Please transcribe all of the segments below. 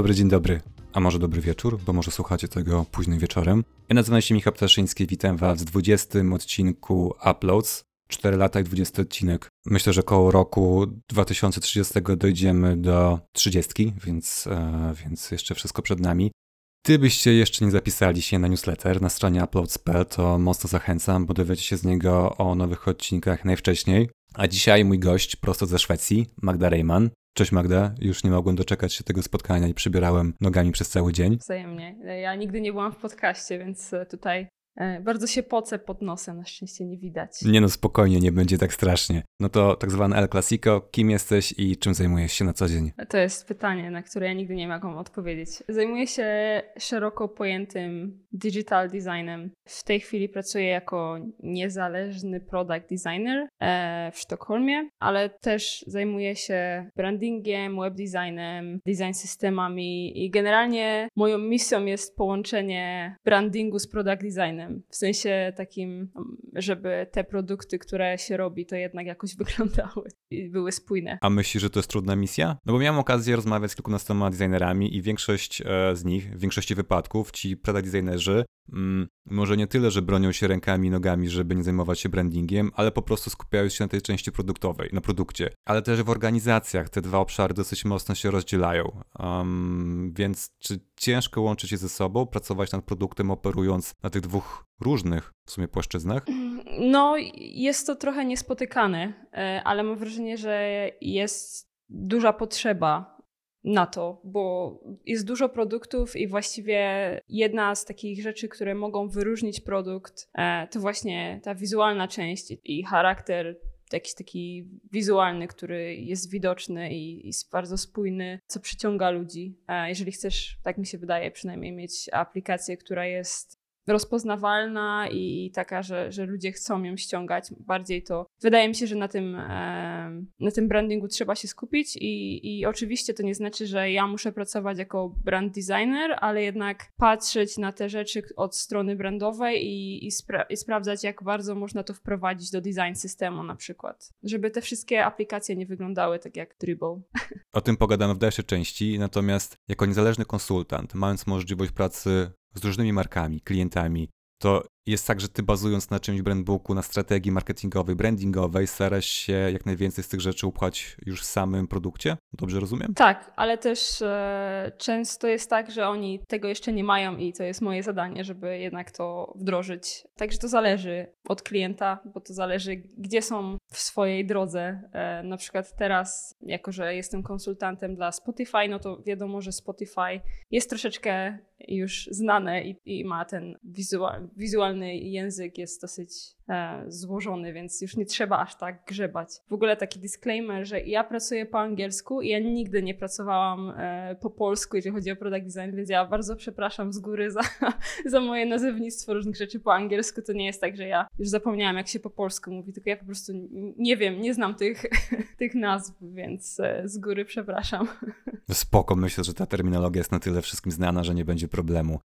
Dobry, dzień dobry. A może dobry wieczór, bo może słuchacie tego późnym wieczorem. Ja nazywam się Michał Ptaszyński, witam was w 20 odcinku Uploads. 4 lata i 20 odcinek. Myślę, że koło roku 2030 dojdziemy do 30, więc, e, więc jeszcze wszystko przed nami. Gdybyście jeszcze nie zapisali się na newsletter na stronie uploads.pl, to mocno zachęcam, bo dowiecie się z niego o nowych odcinkach najwcześniej. A dzisiaj mój gość prosto ze Szwecji, Magda Reimann. Cześć Magda, już nie mogłem doczekać się tego spotkania i przybierałem nogami przez cały dzień. Wzajemnie. Ja nigdy nie byłam w podcaście, więc tutaj E, bardzo się poce pod nosem, na szczęście nie widać. Nie no, spokojnie, nie będzie tak strasznie. No to tak zwane El Clasico, kim jesteś i czym zajmujesz się na co dzień? To jest pytanie, na które ja nigdy nie mogę odpowiedzieć. Zajmuję się szeroko pojętym digital designem. W tej chwili pracuję jako niezależny product designer e, w Sztokholmie, ale też zajmuję się brandingiem, web designem, design systemami i generalnie moją misją jest połączenie brandingu z product designem. W sensie takim, żeby te produkty, które się robi, to jednak jakoś wyglądały i były spójne. A myślisz, że to jest trudna misja? No bo miałem okazję rozmawiać z kilkunastoma designerami i większość e, z nich, w większości wypadków, ci product designerzy mm, może nie tyle, że bronią się rękami i nogami, żeby nie zajmować się brandingiem, ale po prostu skupiają się na tej części produktowej, na produkcie. Ale też w organizacjach te dwa obszary dosyć mocno się rozdzielają. Um, więc czy ciężko łączyć je ze sobą, pracować nad produktem, operując na tych dwóch różnych w sumie płaszczyznach? No, jest to trochę niespotykane, e, ale mam wrażenie, że jest duża potrzeba na to, bo jest dużo produktów i właściwie jedna z takich rzeczy, które mogą wyróżnić produkt, e, to właśnie ta wizualna część i charakter jakiś taki wizualny, który jest widoczny i jest bardzo spójny, co przyciąga ludzi. E, jeżeli chcesz, tak mi się wydaje, przynajmniej mieć aplikację, która jest rozpoznawalna i taka, że, że ludzie chcą ją ściągać. Bardziej to wydaje mi się, że na tym, na tym brandingu trzeba się skupić i, i oczywiście to nie znaczy, że ja muszę pracować jako brand designer, ale jednak patrzeć na te rzeczy od strony brandowej i, i, spra i sprawdzać, jak bardzo można to wprowadzić do design systemu na przykład, żeby te wszystkie aplikacje nie wyglądały tak jak Dribble. O tym pogadamy w dalszej części, natomiast jako niezależny konsultant, mając możliwość pracy z różnymi markami, klientami, to jest tak, że ty bazując na czymś brandbooku, na strategii marketingowej, brandingowej, starasz się jak najwięcej z tych rzeczy upchać już w samym produkcie? Dobrze rozumiem? Tak, ale też e, często jest tak, że oni tego jeszcze nie mają i to jest moje zadanie, żeby jednak to wdrożyć. Także to zależy od klienta, bo to zależy, gdzie są w swojej drodze. E, na przykład teraz, jako że jestem konsultantem dla Spotify, no to wiadomo, że Spotify jest troszeczkę już znane i, i ma ten wizual, wizualny język jest dosyć e, złożony, więc już nie trzeba aż tak grzebać. W ogóle taki disclaimer, że ja pracuję po angielsku i ja nigdy nie pracowałam e, po polsku, jeżeli chodzi o product design, więc ja bardzo przepraszam z góry za, za moje nazewnictwo różnych rzeczy po angielsku. To nie jest tak, że ja już zapomniałam, jak się po polsku mówi, tylko ja po prostu nie wiem, nie znam tych, tych nazw, więc e, z góry przepraszam. Spoko, myślę, że ta terminologia jest na tyle wszystkim znana, że nie będzie problemu.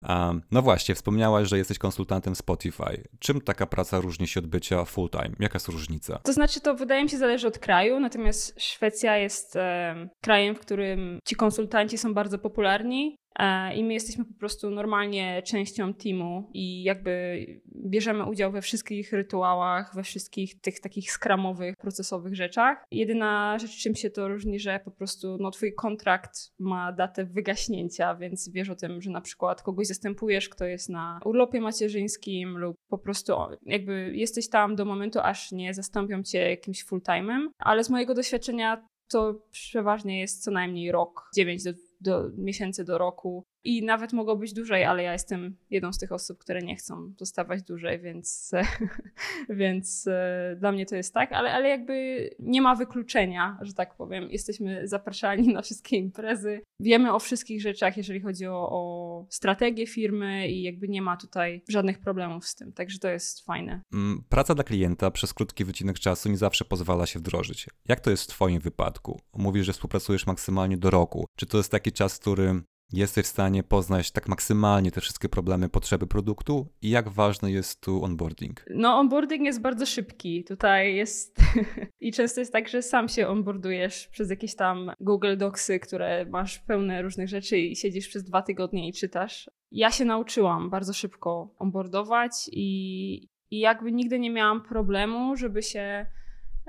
No właśnie, wspomniałaś, że jesteś konsultantem Spotify. Czym taka praca różni się od bycia full-time? Jaka jest różnica? To znaczy, to wydaje mi się zależy od kraju, natomiast Szwecja jest e, krajem, w którym ci konsultanci są bardzo popularni. E, I my jesteśmy po prostu normalnie częścią teamu i jakby bierzemy udział we wszystkich rytuałach, we wszystkich tych takich skramowych, procesowych rzeczach. Jedyna rzecz, czym się to różni, że po prostu no, twój kontrakt ma datę wygaśnięcia, więc wiesz o tym, że na przykład kogoś zastępujesz, kto jest na urlopie macierzyńskim lub po prostu jakby jesteś tam do momentu, aż nie zastąpią cię jakimś full-time'em. Ale z mojego doświadczenia to przeważnie jest co najmniej rok, 9 do do miesięcy do roku i nawet mogło być dłużej, ale ja jestem jedną z tych osób, które nie chcą zostawać dłużej, więc, więc e, dla mnie to jest tak, ale, ale jakby nie ma wykluczenia, że tak powiem. Jesteśmy zapraszani na wszystkie imprezy. Wiemy o wszystkich rzeczach, jeżeli chodzi o, o strategię firmy i jakby nie ma tutaj żadnych problemów z tym, także to jest fajne. Mm, praca dla klienta przez krótki wycinek czasu nie zawsze pozwala się wdrożyć. Jak to jest w Twoim wypadku? Mówisz, że współpracujesz maksymalnie do roku. Czy to jest taki czas, który jesteś w stanie poznać tak maksymalnie te wszystkie problemy, potrzeby produktu i jak ważny jest tu onboarding? No, onboarding jest bardzo szybki. Tutaj jest i często jest tak, że sam się onboardujesz przez jakieś tam Google Docsy, które masz pełne różnych rzeczy i siedzisz przez dwa tygodnie i czytasz. Ja się nauczyłam bardzo szybko onboardować i, i jakby nigdy nie miałam problemu, żeby się,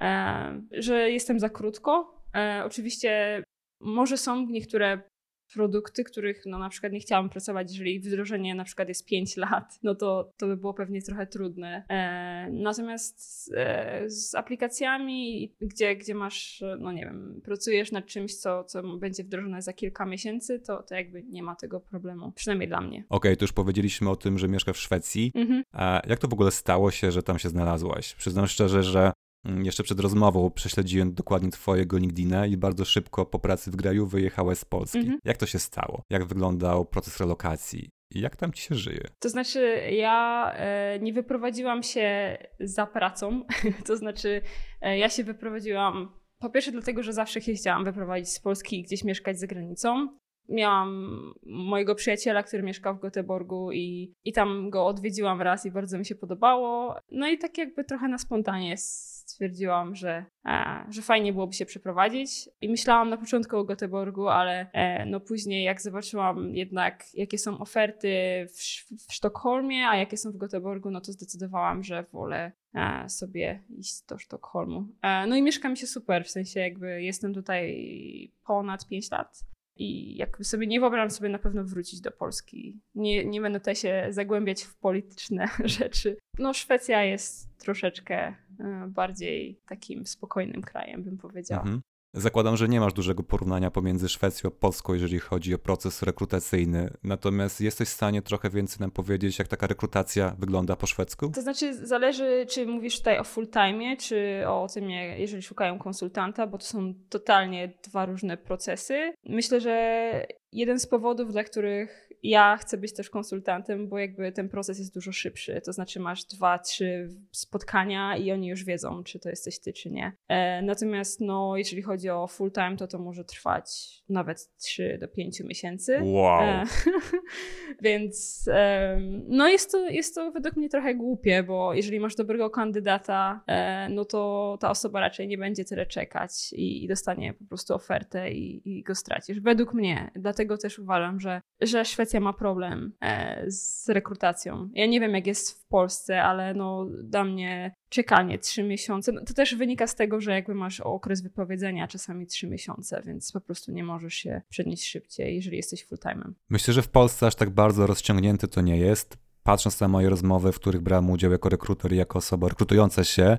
e, że jestem za krótko. E, oczywiście może są niektóre produkty, których no na przykład nie chciałam pracować, jeżeli wdrożenie na przykład jest 5 lat, no to to by było pewnie trochę trudne. E, natomiast e, z aplikacjami, gdzie, gdzie masz, no nie wiem, pracujesz nad czymś, co, co będzie wdrożone za kilka miesięcy, to, to jakby nie ma tego problemu, przynajmniej dla mnie. Okej, okay, to już powiedzieliśmy o tym, że mieszka w Szwecji. Mhm. A jak to w ogóle stało się, że tam się znalazłaś? Przyznam szczerze, że jeszcze przed rozmową prześledziłem dokładnie twojego LinkedIna i bardzo szybko po pracy w Graju wyjechałeś z Polski. Mhm. Jak to się stało? Jak wyglądał proces relokacji? Jak tam ci się żyje? To znaczy, ja e, nie wyprowadziłam się za pracą. to znaczy, e, ja się wyprowadziłam po pierwsze dlatego, że zawsze się chciałam wyprowadzić z Polski i gdzieś mieszkać za granicą miałam mojego przyjaciela, który mieszkał w Göteborgu i, i tam go odwiedziłam raz i bardzo mi się podobało. No i tak jakby trochę na spontanie stwierdziłam, że, e, że fajnie byłoby się przeprowadzić. I myślałam na początku o Göteborgu, ale e, no później jak zobaczyłam jednak jakie są oferty w, w Sztokholmie, a jakie są w Göteborgu, no to zdecydowałam, że wolę e, sobie iść do Sztokholmu. E, no i mieszka mi się super, w sensie jakby jestem tutaj ponad 5 lat. I jakby sobie nie wyobrażam sobie na pewno wrócić do Polski. Nie, nie będę tutaj się zagłębiać w polityczne rzeczy. No, Szwecja jest troszeczkę bardziej takim spokojnym krajem, bym powiedziała. Mhm. Zakładam, że nie masz dużego porównania pomiędzy Szwecją a Polską, jeżeli chodzi o proces rekrutacyjny. Natomiast jesteś w stanie trochę więcej nam powiedzieć, jak taka rekrutacja wygląda po szwedzku? To znaczy, zależy, czy mówisz tutaj o full time, czy o tym, jeżeli szukają konsultanta, bo to są totalnie dwa różne procesy. Myślę, że jeden z powodów, dla których ja chcę być też konsultantem, bo jakby ten proces jest dużo szybszy. To znaczy masz dwa, trzy spotkania i oni już wiedzą, czy to jesteś ty, czy nie. E, natomiast no, jeżeli chodzi o full time, to to może trwać nawet 3 do 5 miesięcy. Wow. E, więc e, no jest to, jest to według mnie trochę głupie, bo jeżeli masz dobrego kandydata, e, no to ta osoba raczej nie będzie tyle czekać i, i dostanie po prostu ofertę i, i, go stracisz. Według mnie. Dlatego też uważam, że, że Szwecja ma problem e, z rekrutacją. Ja nie wiem, jak jest w Polsce, ale no dla mnie czekanie trzy miesiące, no to też wynika z tego, że jakby masz okres wypowiedzenia czasami trzy miesiące, więc po prostu nie możesz się przenieść szybciej, jeżeli jesteś full-time'em. Myślę, że w Polsce aż tak bardzo rozciągnięty to nie jest. Patrząc na moje rozmowy, w których brałem udział jako rekruter i jako osoba rekrutująca się,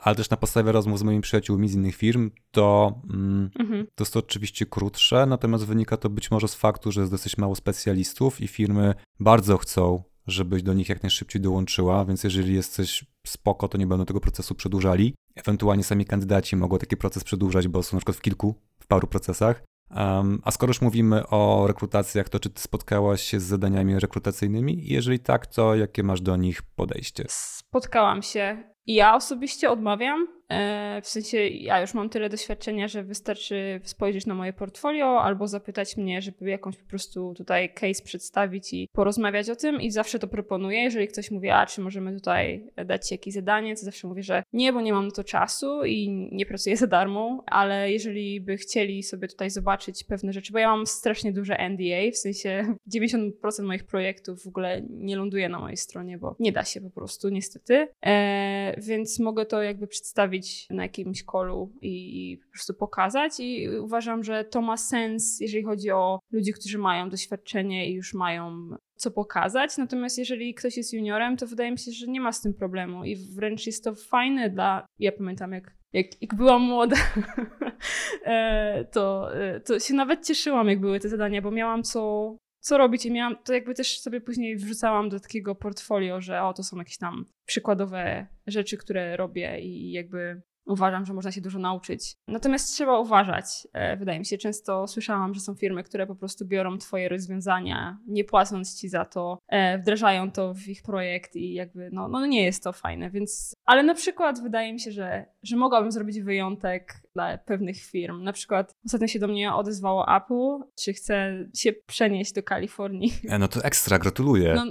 ale też na podstawie rozmów z moimi przyjaciółmi z innych firm, to, mm, mhm. to jest to oczywiście krótsze, natomiast wynika to być może z faktu, że jest dosyć mało specjalistów i firmy bardzo chcą żebyś do nich jak najszybciej dołączyła, więc jeżeli jesteś spoko, to nie będą tego procesu przedłużali. Ewentualnie sami kandydaci mogą taki proces przedłużać, bo są na przykład w kilku, w paru procesach. Um, a skoro już mówimy o rekrutacjach, to czy ty spotkałaś się z zadaniami rekrutacyjnymi? Jeżeli tak, to jakie masz do nich podejście? Spotkałam się. Ja osobiście odmawiam, w sensie ja już mam tyle doświadczenia, że wystarczy spojrzeć na moje portfolio albo zapytać mnie, żeby jakąś po prostu tutaj case przedstawić i porozmawiać o tym i zawsze to proponuję. Jeżeli ktoś mówi, a czy możemy tutaj dać ci jakieś zadanie, to zawsze mówię, że nie, bo nie mam na to czasu i nie pracuję za darmo, ale jeżeli by chcieli sobie tutaj zobaczyć pewne rzeczy, bo ja mam strasznie duże NDA, w sensie 90% moich projektów w ogóle nie ląduje na mojej stronie, bo nie da się po prostu, niestety. E, więc mogę to jakby przedstawić na jakimś kolu i, i po prostu pokazać. I uważam, że to ma sens, jeżeli chodzi o ludzi, którzy mają doświadczenie i już mają co pokazać. Natomiast jeżeli ktoś jest juniorem, to wydaje mi się, że nie ma z tym problemu i wręcz jest to fajne dla. Ja pamiętam, jak, jak, jak byłam młoda, e, to, e, to się nawet cieszyłam, jak były te zadania, bo miałam co co robić? I miałam, to jakby też sobie później wrzucałam do takiego portfolio, że o, to są jakieś tam przykładowe rzeczy, które robię i jakby Uważam, że można się dużo nauczyć. Natomiast trzeba uważać. E, wydaje mi się, często słyszałam, że są firmy, które po prostu biorą Twoje rozwiązania, nie płacąc Ci za to, e, wdrażają to w ich projekt i jakby, no, no nie jest to fajne, więc. Ale na przykład wydaje mi się, że, że mogłabym zrobić wyjątek dla pewnych firm. Na przykład ostatnio się do mnie odezwało Apple, czy chce się przenieść do Kalifornii. E, no to ekstra, gratuluję. No,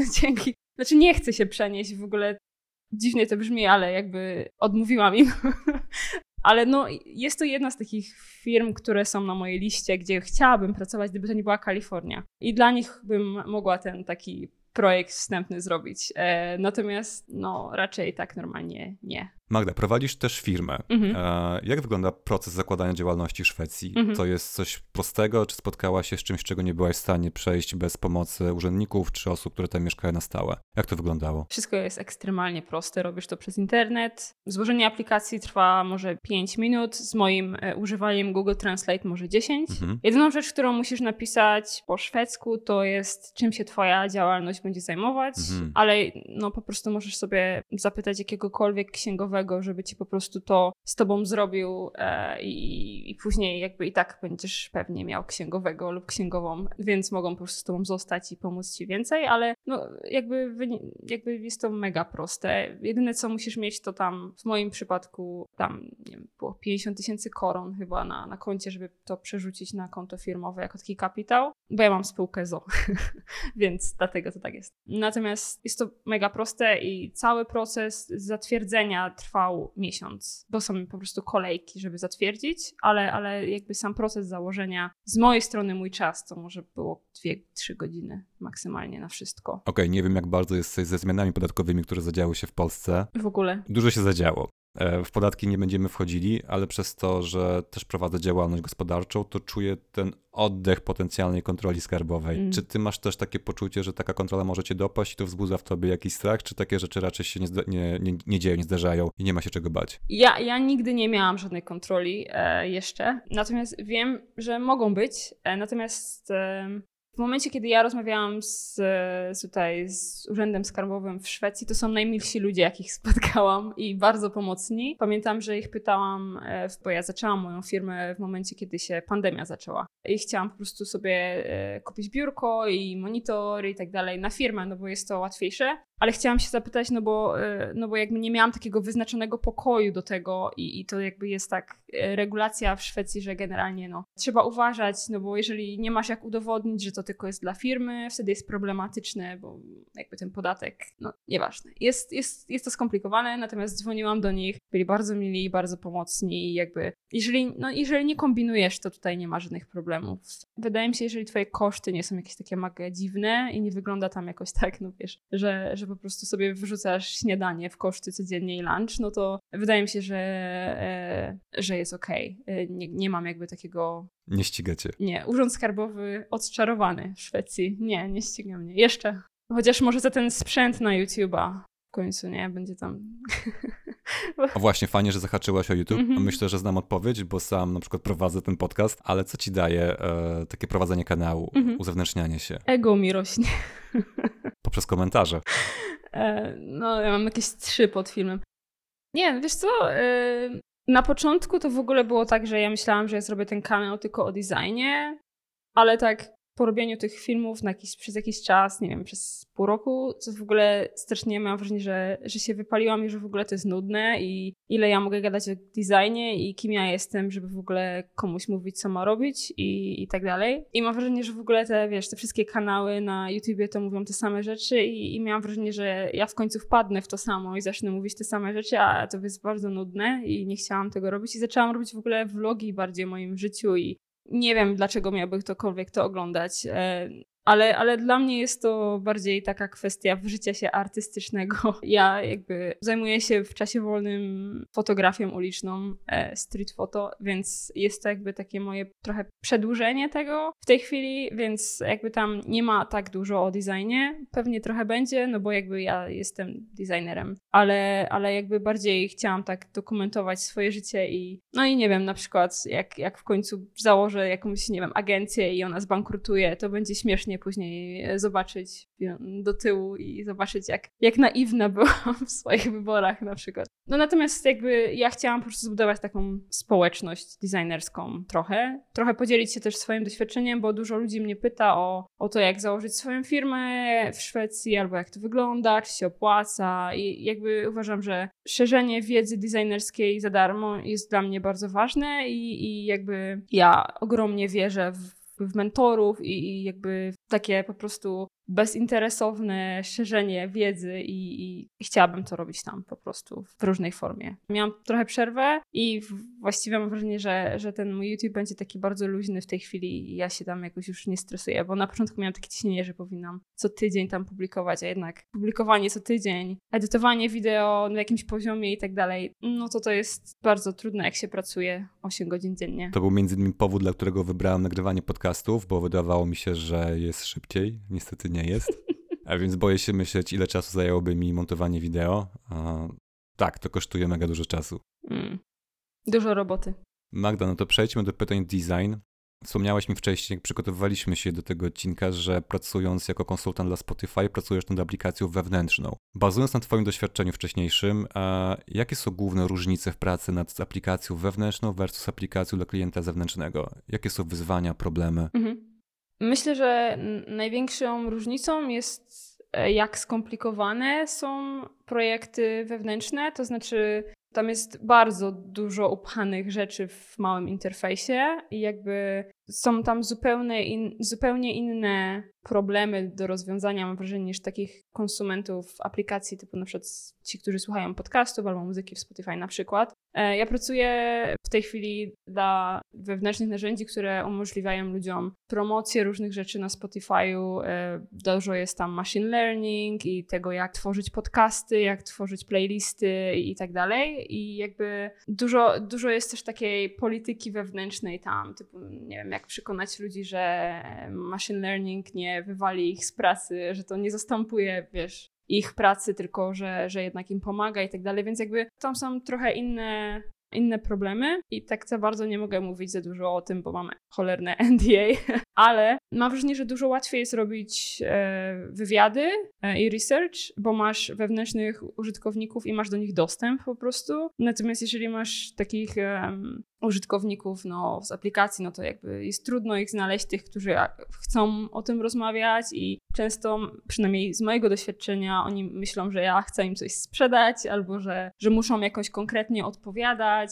dzięki. Znaczy nie chcę się przenieść w ogóle dziwnie to brzmi, ale jakby odmówiłam im. ale no, jest to jedna z takich firm, które są na mojej liście, gdzie chciałabym pracować, gdyby to nie była Kalifornia. I dla nich bym mogła ten taki projekt wstępny zrobić. E, natomiast no, raczej tak normalnie nie. Magda, prowadzisz też firmę. Mhm. E, jak wygląda proces zakładania działalności w Szwecji? Mhm. To jest coś prostego, czy spotkałaś się z czymś, czego nie byłaś w stanie przejść bez pomocy urzędników czy osób, które tam mieszkają na stałe? Jak to wyglądało? Wszystko jest ekstremalnie proste. Robisz to przez internet. Złożenie aplikacji trwa może 5 minut. Z moim e, używaniem Google Translate może 10. Mhm. Jedyną rzecz, którą musisz napisać po szwedzku, to jest czym się twoja działalność będzie zajmować, Mhm. ale no po prostu możesz sobie zapytać jakiegokolwiek księgowego, żeby ci po prostu to z tobą zrobił e, i, i później jakby i tak będziesz pewnie miał księgowego lub księgową, więc mogą po prostu z tobą zostać i pomóc ci więcej, ale no jakby, jakby jest to mega proste. Jedyne co musisz mieć to tam w moim przypadku tam nie wiem, było 50 tysięcy koron chyba na, na koncie, żeby to przerzucić na konto firmowe jako taki kapitał, bo ja mam spółkę ZO, więc dlatego to tak jest. Natomiast jest to mega proste i cały proces zatwierdzenia trwał miesiąc, bo są po prostu kolejki, żeby zatwierdzić, ale, ale jakby sam proces założenia, z mojej strony mój czas, to może było 2-3 godziny maksymalnie na wszystko. Okej, nie wiem jak bardzo jest ze zmianami podatkowymi, które zadziały się w Polsce. W ogóle. Dużo się zadziało. E, W podatki nie będziemy wchodzili, ale przez to, że też prowadzę działalność gospodarczą, to czuję ten oddech potencjalnej kontroli skarbowej. Mm. Czy ty masz też takie poczucie, że taka kontrola może cię dopaść i to wzbudza w tobie jakiś strach, czy takie rzeczy raczej się nie, nie, nie, nie dzieją, nie zdarzają i nie ma się czego bać? Ja, ja nigdy nie miałam żadnej kontroli e, jeszcze, natomiast wiem, że mogą być. E, natomiast e, w momencie, kiedy ja rozmawiałam z, tutaj z Urzędem Skarbowym w Szwecji, to są najmilsi ludzie, jakich spotkałam i bardzo pomocni. Pamiętam, że ich pytałam, e, bo ja zaczęłam moją firmę w momencie, kiedy się pandemia zaczęła. I chciałam po prostu sobie e, kupić biurko i monitor i tak dalej na firmę, no bo jest to łatwiejsze. Ale chciałam się zapytać, no bo, e, no bo jakby nie miałam takiego wyznaczonego pokoju do tego i, i to jakby jest tak e, regulacja w Szwecji, że generalnie no trzeba uważać, no bo jeżeli nie masz jak udowodnić, że to tylko jest dla firmy, wtedy jest problematyczne, bo jakby ten podatek, no nieważne. Jest, jest, jest to skomplikowane, natomiast dzwoniłam do nich, byli bardzo mili bardzo pomocni i jakby jeżeli, no jeżeli nie kombinujesz, to tutaj nie ma żadnych problemów. Wydaje mi się, jeżeli twoje koszty nie są jakieś takie mega dziwne i nie wygląda tam jakoś tak, no wiesz, że, że po prostu sobie wyrzucasz śniadanie w koszty codziennie i lunch, no to wydaje mi się, że, e, że jest okej. E, Nie, nie mam jakby takiego Nie ścigacie. nie, Urząd Skarbowy odczarowany w Szwecji. Nie, nie ściga mnie. Jeszcze. Chociaż może za ten sprzęt na YouTube'a w końcu, nie? Będzie tam... A właśnie, fajnie, że zahaczyłaś o YouTube. Mhm. Myślę, że znam odpowiedź, bo sam na przykład prowadzę ten podcast, ale co ci daje e, takie prowadzenie kanału, Mhm. uzewnętrznianie się Ego mi rośnie. poprzez komentarze? E, No, ja mam jakieś trzy pod filmem. Nie, wiesz co? e, Na początku to w ogóle było tak, że ja myślałam, że ja zrobię ten kanał tylko o designie, ale tak po robieniu tych filmów na jakiś, przez jakiś czas, nie wiem, przez pół roku, to w ogóle strasznie mam wrażenie, że, że się wypaliłam i że w ogóle to jest nudne i ile ja mogę gadać o designie i kim ja jestem, żeby w ogóle komuś mówić, co ma robić i, i tak dalej. I mam wrażenie, że w ogóle te, wiesz, te wszystkie kanały na YouTubie to mówią te same rzeczy i, i miałam wrażenie, że ja w końcu wpadnę w to samo i zacznę mówić te same rzeczy, a to jest bardzo nudne i nie chciałam tego robić i zaczęłam robić w ogóle vlogi bardziej o moim życiu i nie wiem, dlaczego miałby ktokolwiek to oglądać, e, ale, ale dla mnie jest to bardziej taka kwestia życia się artystycznego. Ja jakby zajmuję się w czasie wolnym fotografią uliczną, e, street photo, więc jest to jakby takie moje trochę przedłużenie tego w tej chwili, więc jakby tam nie ma tak dużo o designie. Pewnie trochę będzie, no bo jakby ja jestem designerem, ale, ale jakby bardziej chciałam tak dokumentować swoje życie i no i nie wiem, na przykład jak, jak w końcu założę jakąś, nie wiem, agencję i ona zbankrutuje, to będzie śmiesznie później zobaczyć do tyłu i zobaczyć, jak, jak naiwna byłam w swoich wyborach na przykład. No natomiast jakby ja chciałam po prostu zbudować taką społeczność designerską trochę. Trochę podzielić się też swoim doświadczeniem, bo dużo ludzi mnie pyta o, o to, jak założyć swoją firmę w Szwecji, albo jak to wygląda, czy się opłaca i jakby uważam, że szerzenie wiedzy designerskiej za darmo jest dla mnie bardzo ważne i, i jakby ja ogromnie wierzę w w mentorów i, i jakby takie po prostu bezinteresowne szerzenie wiedzy i, i, chciałabym to robić tam po prostu w różnej formie. Miałam trochę przerwę i właściwie mam wrażenie, że, że ten mój YouTube będzie taki bardzo luźny w tej chwili i ja się tam jakoś już nie stresuję, bo na początku miałam takie ciśnienie, że powinnam co tydzień tam publikować, a jednak publikowanie co tydzień, edytowanie wideo na jakimś poziomie i tak dalej, no to to jest bardzo trudne, jak się pracuje 8 godzin dziennie. To był między innymi powód, dla którego wybrałem nagrywanie podcastów, bo wydawało mi się, że jest szybciej. Niestety nie jest. A więc boję się myśleć, ile czasu zajęłoby mi montowanie wideo. A, tak, to kosztuje mega dużo czasu. Mm. Dużo roboty. Magda, no to przejdźmy do pytań design. Wspomniałaś mi wcześniej, jak przygotowywaliśmy się do tego odcinka, że pracując jako konsultant dla Spotify, pracujesz nad aplikacją wewnętrzną. Bazując na Twoim doświadczeniu wcześniejszym, jakie są główne różnice w pracy nad aplikacją wewnętrzną versus aplikacją dla klienta zewnętrznego? Jakie są wyzwania, problemy? Mhm. Myślę, że największą różnicą jest, e, jak skomplikowane są projekty wewnętrzne, to znaczy tam jest bardzo dużo upchanych rzeczy w małym interfejsie i jakby są tam zupełnie, in, zupełnie inne problemy do rozwiązania, mam wrażenie, niż takich konsumentów aplikacji, typu na przykład ci, którzy słuchają podcastów albo muzyki w Spotify na przykład. E, ja pracuję w tej chwili dla wewnętrznych narzędzi, które umożliwiają ludziom promocję różnych rzeczy na Spotify'u. E, dużo jest tam machine learning i tego, jak tworzyć podcasty, jak tworzyć playlisty i tak dalej. I jakby dużo, dużo jest też takiej polityki wewnętrznej tam, typu, nie wiem, jak przekonać ludzi, że machine learning nie wywali ich z pracy, że to nie zastępuje, wiesz, ich pracy, tylko że, że jednak im pomaga i tak dalej, więc jakby tam są trochę inne inne problemy i tak za bardzo nie mogę mówić za dużo o tym, bo mamy cholerne NDA, ale mam wrażenie, że dużo łatwiej jest robić e, wywiady e, i research, bo masz wewnętrznych użytkowników i masz do nich dostęp po prostu. Natomiast jeżeli masz takich użytkowników no, z aplikacji, no to jakby jest trudno ich znaleźć, tych, którzy chcą o tym rozmawiać i często, przynajmniej z mojego doświadczenia, oni myślą, że ja chcę im coś sprzedać albo że, że muszą jakoś konkretnie odpowiadać.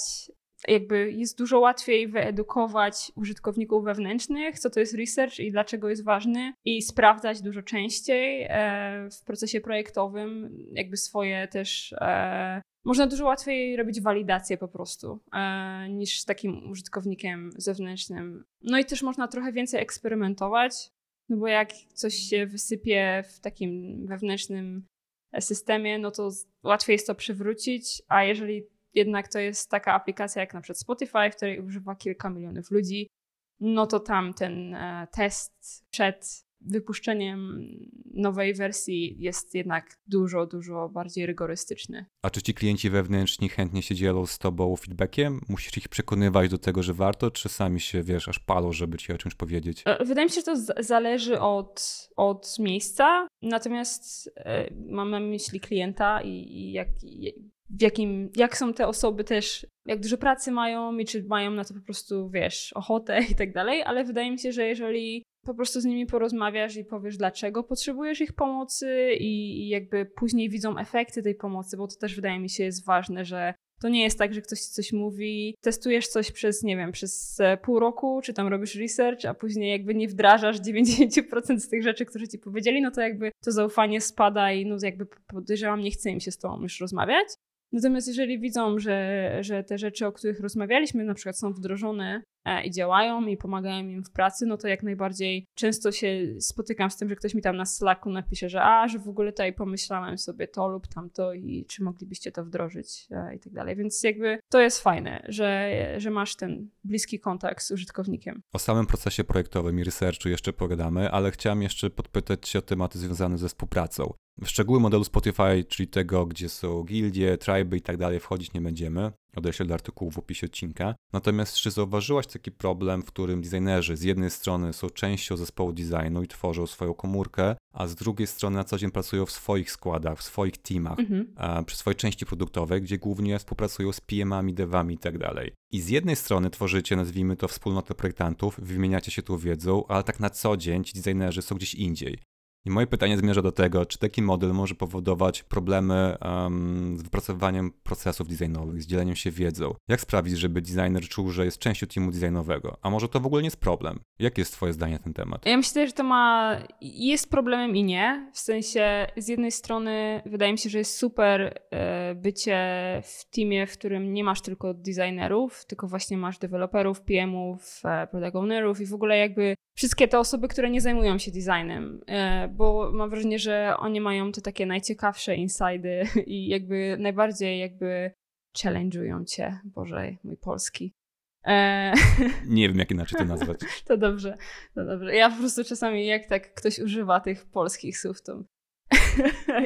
Jakby jest dużo łatwiej wyedukować użytkowników wewnętrznych, co to jest research i dlaczego jest ważny, i sprawdzać dużo częściej e, w procesie projektowym, jakby swoje też e, można dużo łatwiej robić walidację po prostu e, niż z takim użytkownikiem zewnętrznym. No i też można trochę więcej eksperymentować, no bo jak coś się wysypie w takim wewnętrznym systemie, no to łatwiej jest to przywrócić, a jeżeli jednak to jest taka aplikacja jak na przykład Spotify, której używa kilka milionów ludzi, no to tam ten e, test przed wypuszczeniem nowej wersji jest jednak dużo, dużo bardziej rygorystyczny. A czy ci klienci wewnętrzni chętnie się dzielą z tobą feedbackiem? Musisz ich przekonywać do tego, że warto, czy sami się, wiesz, aż palą, żeby ci o czymś powiedzieć? E, wydaje mi się, że to zależy od, od miejsca, natomiast e, mam na myśli klienta i, i jak, w jakim, jak są te osoby też, jak dużo pracy mają i czy mają na to po prostu, wiesz, ochotę i tak dalej, ale wydaje mi się, że jeżeli po prostu z nimi porozmawiasz i powiesz, dlaczego potrzebujesz ich pomocy i, jakby później widzą efekty tej pomocy, bo to też wydaje mi się jest ważne, że to nie jest tak, że ktoś ci coś mówi, testujesz coś przez, nie wiem, przez e, pół roku, czy tam robisz research, a później jakby nie wdrażasz 90% z tych rzeczy, które ci powiedzieli, no to jakby to zaufanie spada i no jakby podejrzewam, nie chce im się z tobą już rozmawiać. Natomiast jeżeli widzą, że, że te rzeczy, o których rozmawialiśmy, na przykład są wdrożone i działają i pomagają im w pracy, no to jak najbardziej często się spotykam z tym, że ktoś mi tam na Slacku napisze, że a, że w ogóle tutaj pomyślałem sobie to lub tamto i czy moglibyście to wdrożyć e, i tak dalej. Więc jakby to jest fajne, że, że masz ten bliski kontakt z użytkownikiem. O samym procesie projektowym i researchu jeszcze pogadamy, ale chciałem jeszcze podpytać się o tematy związane ze współpracą. Szczegóły modelu Spotify, czyli tego, gdzie są gildie, vibe i tak dalej wchodzić nie będziemy. Odeślę do artykułu w opisie odcinka. Natomiast czy zauważyłaś taki problem, w którym designerzy z jednej strony są częścią zespołu designu i tworzą swoją komórkę, a z drugiej strony na co dzień pracują w swoich składach, w swoich teamach, Mhm. przy swojej części produktowej, gdzie głównie współpracują z PM-ami, devami i tak. I z jednej strony tworzycie, nazwijmy to, wspólnotę projektantów, wymieniacie się tu wiedzą, ale tak na co dzień ci designerzy są gdzieś indziej. I moje pytanie zmierza do tego, czy taki model może powodować problemy um, z wypracowywaniem procesów designowych, z dzieleniem się wiedzą. Jak sprawić, żeby designer czuł, że jest częścią teamu designowego? A może to w ogóle nie jest problem? Jakie jest twoje zdanie na ten temat? Ja myślę, że to ma. jest problemem i nie. W sensie, z jednej strony, wydaje mi się, że jest super e, bycie w teamie, w którym nie masz tylko designerów, tylko właśnie masz deweloperów, PM-ów, e, product ownerów i w ogóle jakby wszystkie te osoby, które nie zajmują się designem, e, bo mam wrażenie, że oni mają te takie najciekawsze insidy i jakby najbardziej jakby challenge'ują cię. Boże, mój polski. E, Nie wiem, jak inaczej to nazwać. to dobrze, to dobrze. Ja po prostu czasami, jak tak ktoś używa tych polskich słów, to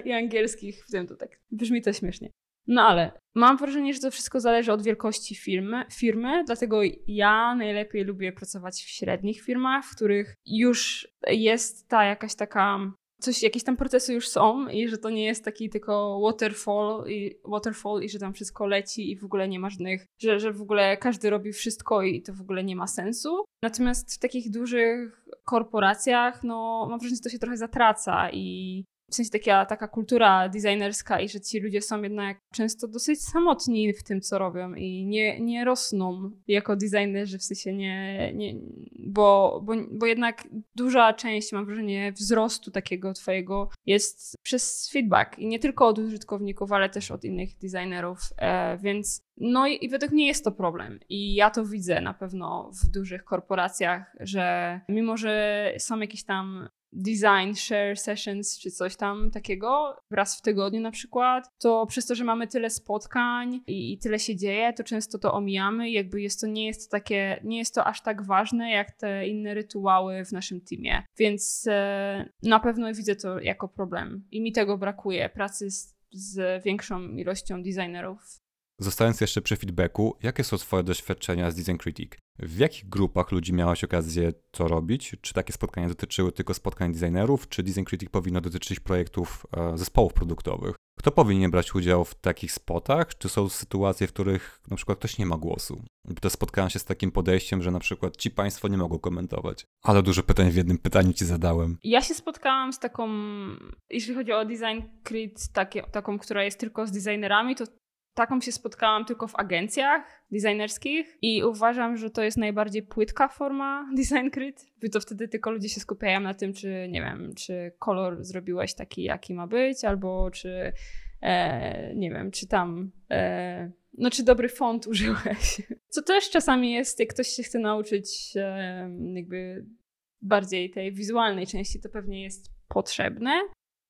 i angielskich, w tym to tak brzmi to śmiesznie. No ale mam wrażenie, że to wszystko zależy od wielkości firmy, firmy, dlatego ja najlepiej lubię pracować w średnich firmach, w których już jest ta jakaś taka coś, jakieś tam procesy już są i że to nie jest taki tylko waterfall i, waterfall i że tam wszystko leci i w ogóle nie ma żadnych, że, że w ogóle każdy robi wszystko i to w ogóle nie ma sensu. Natomiast w takich dużych korporacjach, no mam wrażenie, że to się trochę zatraca i w sensie taka, taka kultura designerska i że ci ludzie są jednak często dosyć samotni w tym, co robią i nie, nie rosną jako designerzy, w sensie nie, nie bo, bo, bo jednak duża część, mam wrażenie, wzrostu takiego twojego jest przez feedback i nie tylko od użytkowników, ale też od innych designerów, e, więc no i, i według mnie jest to problem i ja to widzę na pewno w dużych korporacjach, że mimo, że są jakieś tam design share sessions czy coś tam takiego raz w tygodniu na przykład, to przez to, że mamy tyle spotkań i, i tyle się dzieje, to często to omijamy i jakby jest to, nie jest to takie, nie jest to aż tak ważne jak te inne rytuały w naszym teamie. Więc e, na pewno widzę to jako problem i mi tego brakuje, pracy z, z większą ilością designerów. Zostając jeszcze przy feedbacku, jakie są Twoje doświadczenia z Design Critic? W jakich grupach ludzi miałaś okazję to robić? Czy takie spotkania dotyczyły tylko spotkań designerów, czy Design Critic powinno dotyczyć projektów e, zespołów produktowych? Kto powinien brać udział w takich spotach? Czy są sytuacje, w których na przykład ktoś nie ma głosu? To spotkałem się z takim podejściem, że na przykład ci państwo nie mogą komentować. Ale dużo pytań w jednym pytaniu ci zadałem. Ja się spotkałam z taką, jeśli chodzi o design crit, takie, taką, która jest tylko z designerami, to taką się spotkałam tylko w agencjach designerskich i uważam, że to jest najbardziej płytka forma design crit, bo to wtedy tylko ludzie się skupiają na tym, czy nie wiem, czy kolor zrobiłeś taki, jaki ma być, albo czy e, nie wiem, czy tam e, no czy dobry font użyłeś. Co też czasami jest, jak ktoś się chce nauczyć e, jakby bardziej tej wizualnej części, to pewnie jest potrzebne.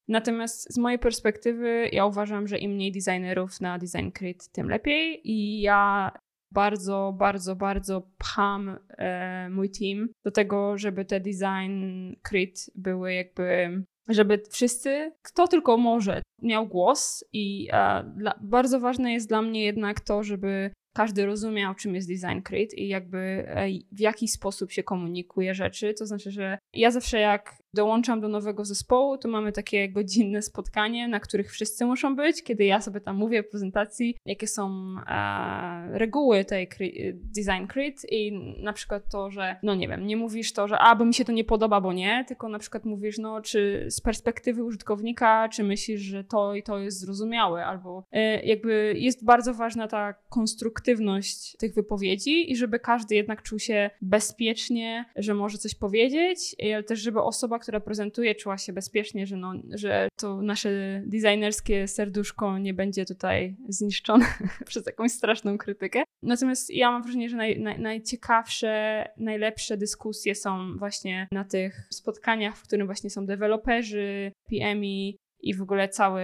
Natomiast z mojej perspektywy ja uważam, że im mniej designerów na Design Crit, tym lepiej i ja bardzo, bardzo, bardzo pcham e, mój team do tego, żeby te Design Crit były jakby żeby wszyscy, kto tylko może, miał głos i e, dla, bardzo ważne jest dla mnie jednak to, żeby każdy rozumiał, czym jest design crit i jakby e, w jaki sposób się komunikuje rzeczy. To znaczy, że ja zawsze jak dołączam do nowego zespołu, to mamy takie godzinne spotkanie, na których wszyscy muszą być, kiedy ja sobie tam mówię w prezentacji, jakie są e, reguły tej design crit i na przykład to, że no nie wiem, nie mówisz to, że a, bo mi się to nie podoba, bo nie, tylko na przykład mówisz, no czy z perspektywy użytkownika, czy myślisz, że to i to jest zrozumiałe, albo e, jakby jest bardzo ważna ta konstruktywność tych wypowiedzi i żeby każdy jednak czuł się bezpiecznie, że może coś powiedzieć, ale też żeby osoba, która prezentuje, czuła się bezpiecznie, że, no, że to nasze designerskie serduszko nie będzie tutaj zniszczone przez jakąś straszną krytykę. Natomiast ja mam wrażenie, że naj, naj, najciekawsze, najlepsze dyskusje są właśnie na tych spotkaniach, w którym właśnie są deweloperzy, PMI i w ogóle cały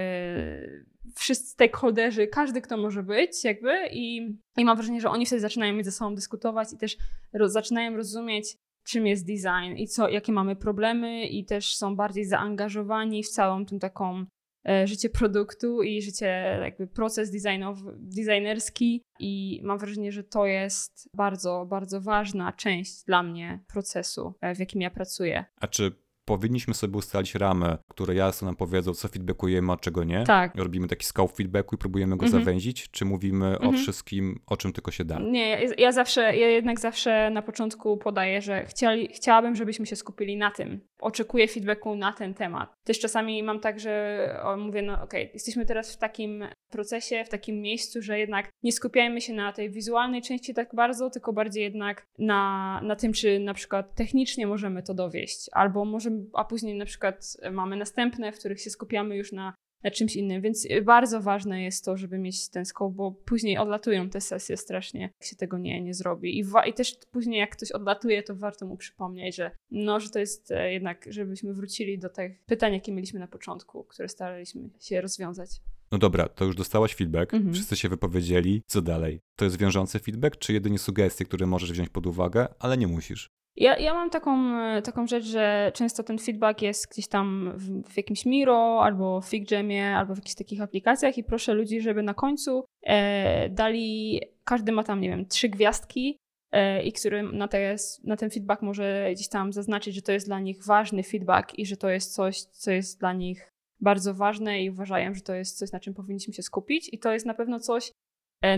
wszyscy stakeholderzy, każdy, kto może być, jakby, i, i mam wrażenie, że oni wtedy zaczynają między sobą dyskutować i też roz, zaczynają rozumieć, czym jest design i co, jakie mamy problemy, i też są bardziej zaangażowani w całą tą taką e, życie produktu i życie, jakby proces designowy, designerski i mam wrażenie, że to jest bardzo, bardzo ważna część dla mnie procesu, e, w jakim ja pracuję. A czy powinniśmy sobie ustalić ramę, które jasno nam powiedzą, co feedbackujemy, a czego nie. Tak. Robimy taki scope feedbacku i próbujemy go Mhm. zawęzić, czy mówimy Mhm. o wszystkim, o czym tylko się da. Nie, ja, ja zawsze, ja jednak zawsze na początku podaję, że chcieli, chciałabym, żebyśmy się skupili na tym. Oczekuję feedbacku na ten temat. Też czasami mam tak, że o, mówię, no okej, jesteśmy teraz w takim procesie, w takim miejscu, że jednak nie skupiajmy się na tej wizualnej części tak bardzo, tylko bardziej jednak na, na tym, czy na przykład technicznie możemy to dowieść, albo możemy, a później na przykład mamy następne, w których się skupiamy już na na czymś innym, więc bardzo ważne jest to, żeby mieć ten scope, bo później odlatują te sesje strasznie, jak się tego nie, nie zrobi. I, I też później jak ktoś odlatuje, to warto mu przypomnieć, że no, że to jest e, jednak, żebyśmy wrócili do tych pytań, jakie mieliśmy na początku, które staraliśmy się rozwiązać. No dobra, to już dostałaś feedback, Mhm. wszyscy się wypowiedzieli, co dalej? To jest wiążący feedback, czy jedynie sugestie, które możesz wziąć pod uwagę, ale nie musisz? Ja, ja mam taką, e, taką rzecz, że często ten feedback jest gdzieś tam w, w jakimś Miro, albo w FigJamie, albo w jakichś takich aplikacjach i proszę ludzi, żeby na końcu e, dali, każdy ma tam, nie wiem, trzy gwiazdki e, i który na, te, na ten feedback może gdzieś tam zaznaczyć, że to jest dla nich ważny feedback i że to jest coś, co jest dla nich bardzo ważne i uważają, że to jest coś, na czym powinniśmy się skupić i to jest na pewno coś,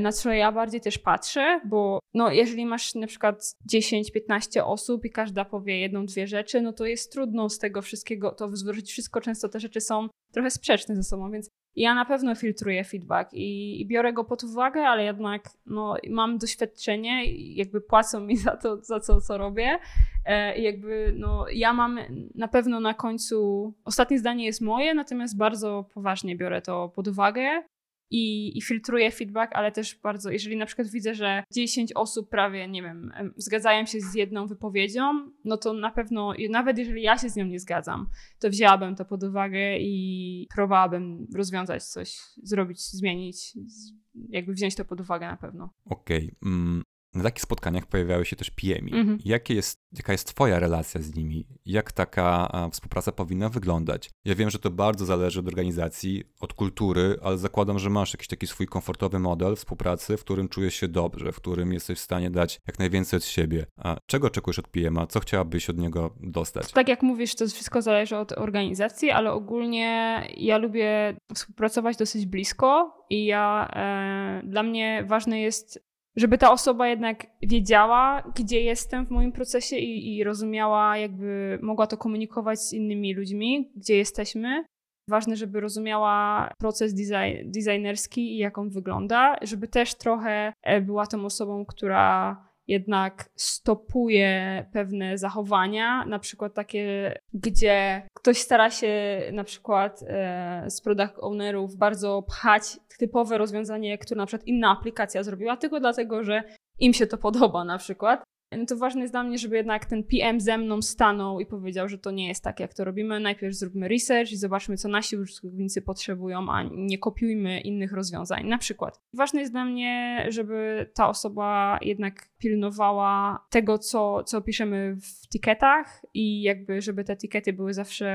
na co ja bardziej też patrzę, bo no, jeżeli masz na przykład 10-15 osób i każda powie jedną, dwie rzeczy, no to jest trudno z tego wszystkiego to wyzłożyć wszystko. Często te rzeczy są trochę sprzeczne ze sobą, więc ja na pewno filtruję feedback i, i biorę go pod uwagę, ale jednak no, mam doświadczenie i jakby płacą mi za to, za co, co robię. E, jakby no, ja mam na pewno na końcu, ostatnie zdanie jest moje, natomiast bardzo poważnie biorę to pod uwagę i, i filtruję feedback, ale też bardzo, jeżeli na przykład widzę, że 10 osób prawie, nie wiem, em, zgadzają się z jedną wypowiedzią, no to na pewno, nawet jeżeli ja się z nią nie zgadzam, to wzięłabym to pod uwagę i próbowałabym rozwiązać coś, zrobić, zmienić, jakby wziąć to pod uwagę na pewno. Okej. Mm, na takich spotkaniach pojawiały się też PMI. Mhm. Jakie jest, jaka jest twoja relacja z nimi? Jak taka współpraca powinna wyglądać? Ja wiem, że to bardzo zależy od organizacji, od kultury, ale zakładam, że masz jakiś taki swój komfortowy model współpracy, w którym czujesz się dobrze, w którym jesteś w stanie dać jak najwięcej od siebie. A czego oczekujesz od PMA? Co chciałabyś od niego dostać? Tak jak mówisz, to wszystko zależy od organizacji, ale ogólnie ja lubię współpracować dosyć blisko i ja, e, dla mnie ważne jest, żeby ta osoba jednak wiedziała, gdzie jestem w moim procesie i, i rozumiała, jakby mogła to komunikować z innymi ludźmi, gdzie jesteśmy. Ważne, żeby rozumiała proces design, designerski i jak on wygląda, żeby też trochę e, była tą osobą, która jednak stopuje pewne zachowania, na przykład takie, gdzie ktoś stara się na przykład e, z product ownerów bardzo pchać typowe rozwiązanie, które na przykład inna aplikacja zrobiła, tylko dlatego, że im się to podoba na przykład. No to ważne jest dla mnie, żeby jednak ten PM ze mną stanął i powiedział, że to nie jest tak, jak to robimy. Najpierw zróbmy research i zobaczmy, co nasi użytkownicy potrzebują, a nie kopiujmy innych rozwiązań. Na przykład. Ważne jest dla mnie, żeby ta osoba jednak pilnowała tego, co, co piszemy w tiketach i jakby, żeby te tikety były zawsze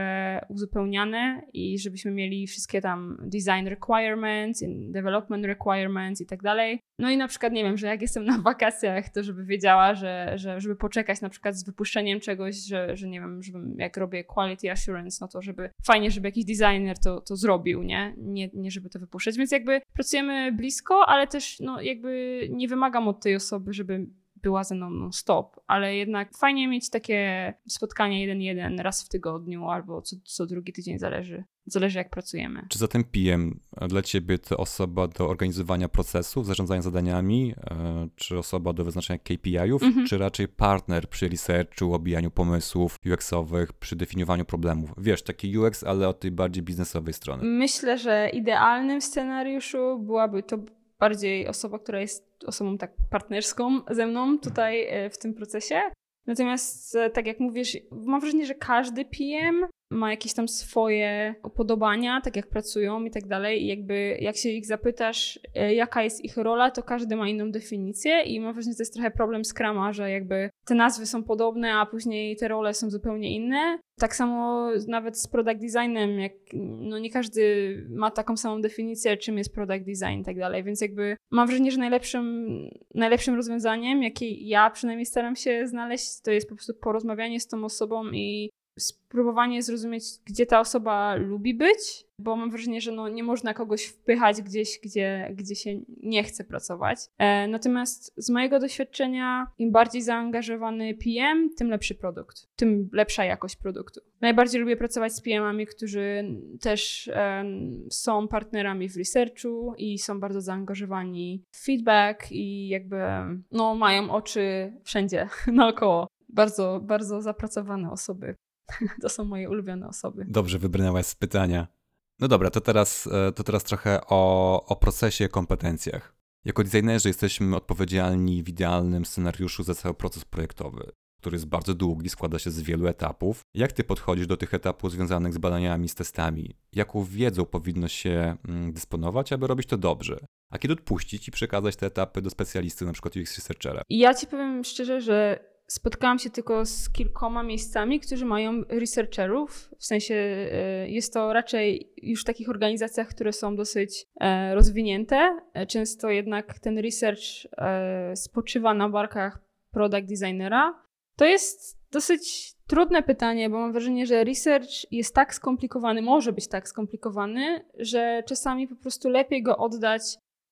uzupełniane i żebyśmy mieli wszystkie tam design requirements, development requirements i tak dalej. No i na przykład, nie wiem, że jak jestem na wakacjach, to żeby wiedziała, że, że żeby poczekać na przykład z wypuszczeniem czegoś, że, że nie wiem, żebym jak robię quality assurance, no to żeby fajnie, żeby jakiś designer to, to zrobił, nie? nie? Nie żeby to wypuszczać, więc jakby pracujemy blisko, ale też no jakby nie wymagam od tej osoby, żeby była ze mną non-stop, ale jednak fajnie mieć takie spotkanie jeden-jeden raz w tygodniu albo co, co drugi tydzień, zależy. Zależy jak pracujemy. Czy zatem PM dla ciebie to osoba do organizowania procesów, zarządzania zadaniami, e, czy osoba do wyznaczania KPI-ów, Mhm. czy raczej partner przy researchu, obijaniu pomysłów UX-owych, przy definiowaniu problemów? Wiesz, taki UX, ale od tej bardziej biznesowej strony. Myślę, że idealnym scenariuszu byłaby to bardziej osoba, która jest osobą tak partnerską ze mną tutaj e, w tym procesie. Natomiast, e, tak jak mówisz, mam wrażenie, że każdy PM ma jakieś tam swoje upodobania, tak jak pracują i tak dalej. I jakby jak się ich zapytasz, e, jaka jest ich rola, to każdy ma inną definicję i mam wrażenie, że to jest trochę problem Scrama, że jakby te nazwy są podobne, a później te role są zupełnie inne. Tak samo nawet z product designem, jak no nie każdy ma taką samą definicję, czym jest product design i tak dalej, więc jakby mam wrażenie, że najlepszym, najlepszym rozwiązaniem, jakie ja przynajmniej staram się znaleźć, to jest po prostu porozmawianie z tą osobą i spróbowanie zrozumieć, gdzie ta osoba lubi być, bo mam wrażenie, że no, nie można kogoś wpychać gdzieś, gdzie, gdzie się nie chce pracować. E, natomiast z mojego doświadczenia, im bardziej zaangażowany PM, tym lepszy produkt, tym lepsza jakość produktu. Najbardziej lubię pracować z PM-ami, którzy też e, są partnerami w researchu i są bardzo zaangażowani w feedback i jakby no, mają oczy wszędzie naokoło bardzo, bardzo zapracowane osoby. To są moje ulubione osoby. Dobrze wybrnęłaś z pytania. No dobra, to teraz, e, to teraz trochę o, o procesie, kompetencjach. Jako designerzy jesteśmy odpowiedzialni w idealnym scenariuszu za cały proces projektowy, który jest bardzo długi, składa się z wielu etapów. Jak ty podchodzisz do tych etapów związanych z badaniami, z testami? Jaką wiedzą powinno się mm, dysponować, aby robić to dobrze? A kiedy odpuścić i przekazać te etapy do specjalisty, na przykład UX researchera? Ja ci powiem szczerze, że spotkałam się tylko z kilkoma miejscami, którzy mają researcherów. W sensie e, jest to raczej już w takich organizacjach, które są dosyć e, rozwinięte. E, często jednak ten research spoczywa na barkach product designera. To jest dosyć trudne pytanie, bo mam wrażenie, że research jest tak skomplikowany, może być tak skomplikowany, że czasami po prostu lepiej go oddać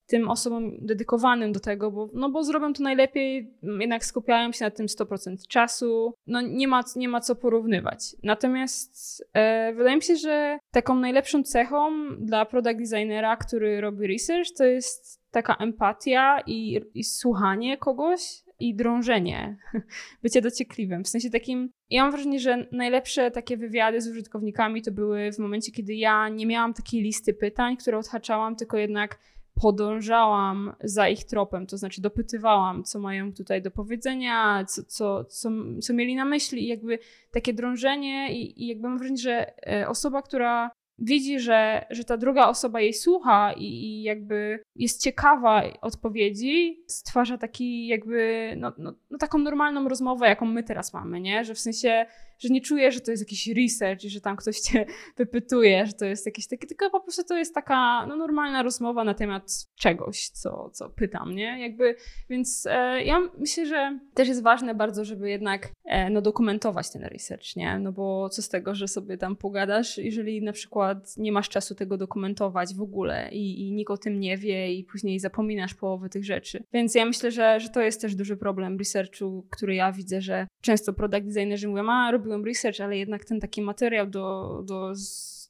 tym osobom dedykowanym do tego, bo, no bo zrobią to najlepiej, jednak skupiają się na tym 100% czasu, no nie ma, nie ma co porównywać. Natomiast e, wydaje mi się, że taką najlepszą cechą dla product designera, który robi research, to jest taka empatia i, i słuchanie kogoś i drążenie, bycie dociekliwym. W sensie takim, ja mam wrażenie, że najlepsze takie wywiady z użytkownikami to były w momencie, kiedy ja nie miałam takiej listy pytań, które odhaczałam, tylko jednak podążałam za ich tropem, to znaczy dopytywałam, co mają tutaj do powiedzenia, co, co, co, co mieli na myśli i jakby takie drążenie i, i jakby mam wrażenie, że e, osoba, która widzi, że, że ta druga osoba jej słucha i, i jakby jest ciekawa odpowiedzi, stwarza taki jakby, no, no, no, taką normalną rozmowę, jaką my teraz mamy, nie? Że w sensie, że nie czuję, że to jest jakiś research, że tam ktoś cię wypytuje, że to jest jakieś takie, tylko po prostu to jest taka no, normalna rozmowa na temat czegoś, co, co pytam, nie? Jakby, więc e, ja myślę, że też jest ważne bardzo, żeby jednak e, no, dokumentować ten research, nie? No bo co z tego, że sobie tam pogadasz, jeżeli na przykład nie masz czasu tego dokumentować w ogóle i, i nikt o tym nie wie i później zapominasz połowę tych rzeczy. Więc ja myślę, że, że to jest też duży problem researchu, który ja widzę, że często product designerzy mówią, a robiłem research, ale jednak ten taki materiał do, do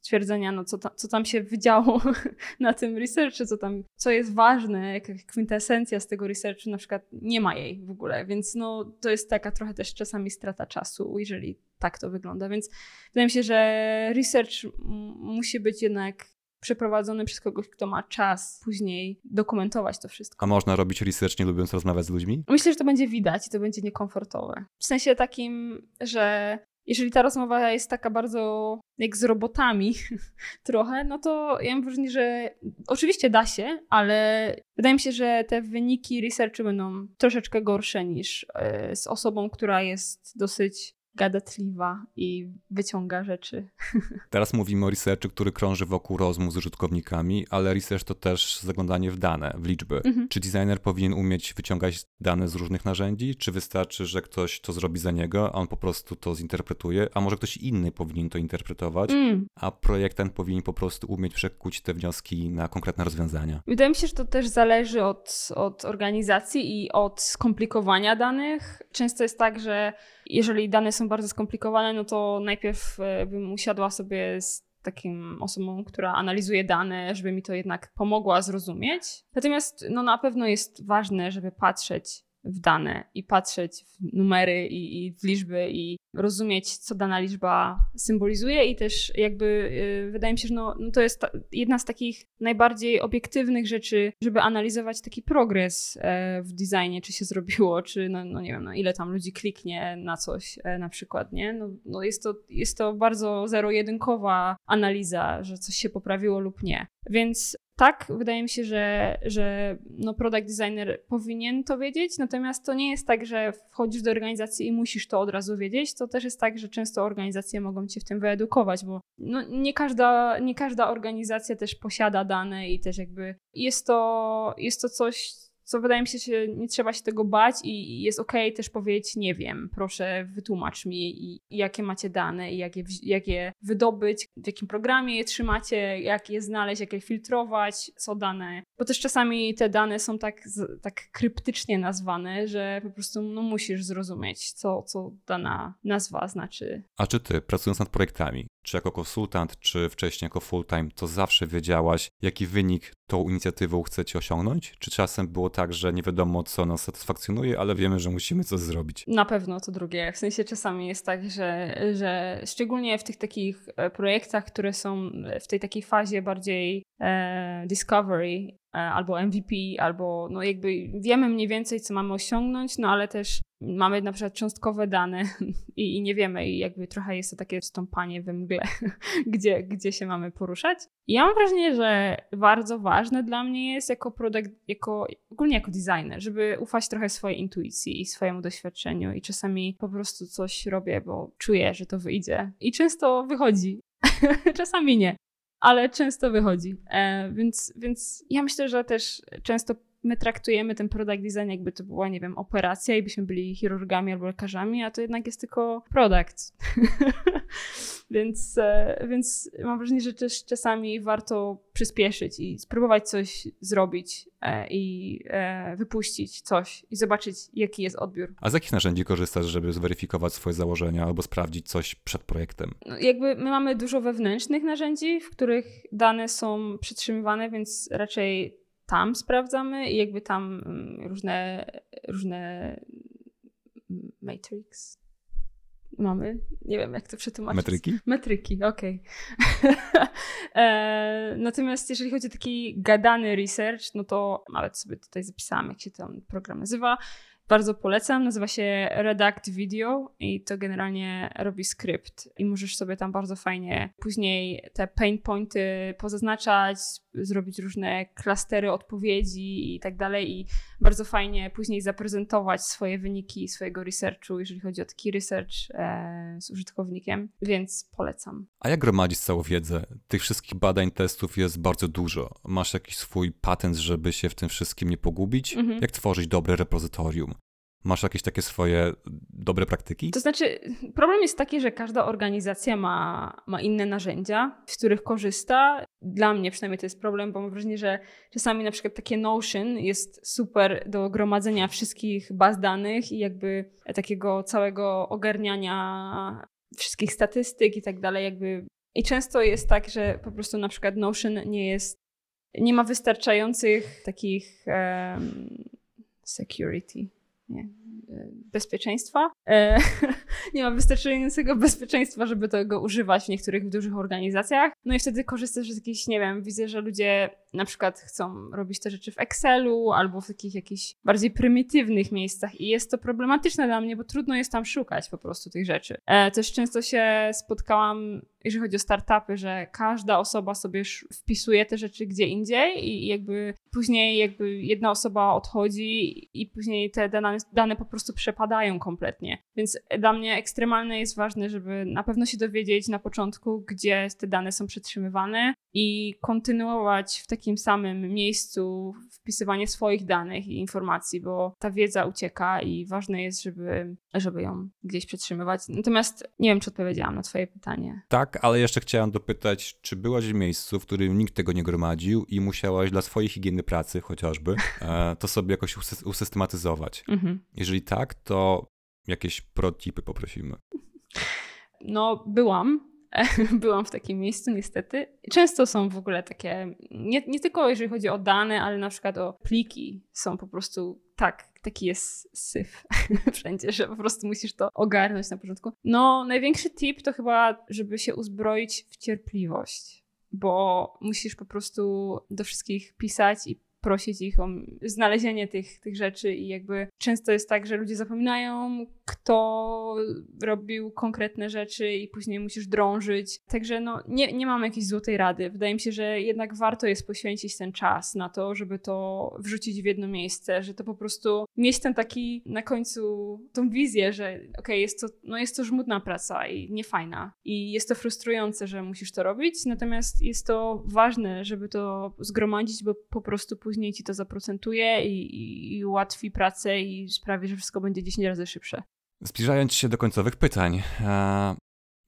stwierdzenia, no co, ta, co tam się wydziało na tym researchu, co tam, co jest ważne, jaka kwintesencja z tego researchu, na przykład nie ma jej w ogóle, więc no to jest taka trochę też czasami strata czasu, jeżeli tak to wygląda, więc wydaje mi się, że research musi być jednak przeprowadzony przez kogoś, kto ma czas później dokumentować to wszystko. A można robić research nie lubiąc rozmawiać z ludźmi? Myślę, że to będzie widać i to będzie niekomfortowe. W sensie takim, że jeżeli ta rozmowa jest taka bardzo jak z robotami trochę, no to ja mam wrażenie, że oczywiście da się, ale wydaje mi się, że te wyniki researchu będą troszeczkę gorsze niż e, z osobą, która jest dosyć gadatliwa i wyciąga rzeczy. Teraz mówimy o researchu, który krąży wokół rozmów z użytkownikami, ale research to też zaglądanie w dane, w liczby. Mhm. Czy designer powinien umieć wyciągać dane z różnych narzędzi, czy wystarczy, że ktoś to zrobi za niego, a on po prostu to zinterpretuje, a może ktoś inny powinien to interpretować, mm. a projektant powinien po prostu umieć przekuć te wnioski na konkretne rozwiązania? Wydaje mi się, że to też zależy od, od organizacji i od skomplikowania danych. Często jest tak, że jeżeli dane są bardzo skomplikowane, no to najpierw e, bym usiadła sobie z takim osobą, która analizuje dane, żeby mi to jednak pomogła zrozumieć. Natomiast no, na pewno jest ważne, żeby patrzeć w dane i patrzeć w numery i, i w liczby i rozumieć, co dana liczba symbolizuje i też jakby yy, wydaje mi się, że no, no to jest ta, jedna z takich najbardziej obiektywnych rzeczy, żeby analizować taki progres e, w designie, czy się zrobiło, czy no, no nie wiem, no ile tam ludzi kliknie na coś e, na przykład, nie? No, no jest, to, jest to bardzo zero-jedynkowa analiza, że coś się poprawiło lub nie. Więc tak, wydaje mi się, że, że no product designer powinien to wiedzieć, natomiast to nie jest tak, że wchodzisz do organizacji i musisz to od razu wiedzieć. To też jest tak, że często organizacje mogą cię w tym wyedukować, bo no nie, każda, nie każda organizacja też posiada dane i też jakby jest to, jest to coś, co wydaje mi się, że nie trzeba się tego bać i jest ok też powiedzieć nie wiem, proszę wytłumacz mi jakie macie dane i jak je, jak je wydobyć, w jakim programie je trzymacie, jak je znaleźć, jak je filtrować, co dane. Bo też czasami te dane są tak, tak kryptycznie nazwane, że po prostu no, musisz zrozumieć, co, co dana nazwa znaczy. A czy ty, pracując nad projektami, czy jako konsultant, czy wcześniej jako full-time, to zawsze wiedziałaś, jaki wynik tą inicjatywą chcecie osiągnąć? Czy czasem było tak, że nie wiadomo, co nas satysfakcjonuje, ale wiemy, że musimy coś zrobić? Na pewno to drugie. W sensie czasami jest tak, że, że szczególnie w tych takich e, projektach, które są w tej takiej fazie bardziej e, discovery, albo MVP, albo no jakby wiemy mniej więcej, co mamy osiągnąć, no ale też mamy na przykład cząstkowe dane i, i, nie wiemy i jakby trochę jest to takie stąpanie we mgle, gdzie, gdzie się mamy poruszać. I ja mam wrażenie, że bardzo ważne dla mnie jest jako produkt, jako, ogólnie jako designer, żeby ufać trochę swojej intuicji i swojemu doświadczeniu i czasami po prostu coś robię, bo czuję, że to wyjdzie i często wychodzi. czasami nie, ale często wychodzi. E, więc, więc ja myślę, że też często my traktujemy ten product design jakby to była, nie wiem, operacja i byśmy byli chirurgami albo lekarzami, a to jednak jest tylko product. więc, e, więc mam wrażenie, że też czasami warto przyspieszyć i spróbować coś zrobić e, i e, wypuścić coś i zobaczyć, jaki jest odbiór. A z jakich narzędzi korzystasz, żeby zweryfikować swoje założenia albo sprawdzić coś przed projektem? No, jakby my mamy dużo wewnętrznych narzędzi, w których dane są przytrzymywane, więc raczej tam sprawdzamy i jakby tam mm, różne, różne matrix mamy. Nie wiem, jak to przetłumaczyć. Metryki? Metryki, okej. Okay. e, natomiast jeżeli chodzi o taki gadany research, no to nawet sobie tutaj zapisałam, jak się ten program nazywa. Bardzo polecam, nazywa się Redact Video i to generalnie robi skrypt i możesz sobie tam bardzo fajnie później te pain pointy pozaznaczać, zrobić różne klastery odpowiedzi i tak dalej i bardzo fajnie później zaprezentować swoje wyniki swojego researchu, jeżeli chodzi o taki research e, z użytkownikiem, więc polecam. A jak gromadzić całą wiedzę? Tych wszystkich badań, testów jest bardzo dużo. Masz jakiś swój patent, żeby się w tym wszystkim nie pogubić? Mhm. Jak tworzyć dobre repozytorium? Masz jakieś takie swoje dobre praktyki? To znaczy, problem jest taki, że każda organizacja ma, ma inne narzędzia, z których korzysta. Dla mnie przynajmniej to jest problem, bo mam wrażenie, że czasami na przykład takie Notion jest super do gromadzenia wszystkich baz danych i jakby takiego całego ogarniania wszystkich statystyk i tak dalej, jakby. I często jest tak, że po prostu na przykład Notion nie jest, nie ma wystarczających takich um, security nie, bezpieczeństwa. E, nie ma wystarczającego bezpieczeństwa, żeby tego używać w niektórych dużych organizacjach. No i wtedy korzystasz z jakichś, nie wiem, widzę, że ludzie na przykład chcą robić te rzeczy w Excelu albo w takich jakichś bardziej prymitywnych miejscach i jest to problematyczne dla mnie, bo trudno jest tam szukać po prostu tych rzeczy. E, też często się spotkałam jeżeli chodzi o startupy, że każda osoba sobie wpisuje te rzeczy gdzie indziej i jakby później jakby jedna osoba odchodzi i później te dane, dane po prostu przepadają kompletnie. Więc dla mnie ekstremalne jest ważne, żeby na pewno się dowiedzieć na początku, gdzie te dane są przetrzymywane i kontynuować w takim samym miejscu wpisywanie swoich danych i informacji, bo ta wiedza ucieka i ważne jest, żeby, żeby ją gdzieś przetrzymywać. Natomiast nie wiem, czy odpowiedziałam na Twoje pytanie. Tak, ale jeszcze chciałam dopytać, czy byłaś w miejscu, w którym nikt tego nie gromadził i musiałaś dla swojej higieny pracy chociażby e, to sobie jakoś usystematyzować? Mhm. Jeżeli tak, to jakieś protipy poprosimy. No, byłam byłam w takim miejscu, niestety. Często są w ogóle takie, nie, nie tylko jeżeli chodzi o dane, ale na przykład o pliki, są po prostu tak taki jest syf wszędzie, że po prostu musisz to ogarnąć na początku. No, największy tip to chyba, żeby się uzbroić w cierpliwość, bo musisz po prostu do wszystkich pisać i prosić ich o znalezienie tych, tych rzeczy i jakby często jest tak, że ludzie zapominają, kto robił konkretne rzeczy i później musisz drążyć. Także no, nie, nie mam jakiejś złotej rady. Wydaje mi się, że jednak warto jest poświęcić ten czas na to, żeby to wrzucić w jedno miejsce, że to po prostu mieć ten taki na końcu tą wizję, że okej, okay, jest, to, no jest to żmudna praca i niefajna i jest to frustrujące, że musisz to robić, natomiast jest to ważne, żeby to zgromadzić, bo po prostu później ci to zaprocentuje i, i, i ułatwi pracę i sprawi, że wszystko będzie 10 razy szybsze. Zbliżając się do końcowych pytań. E,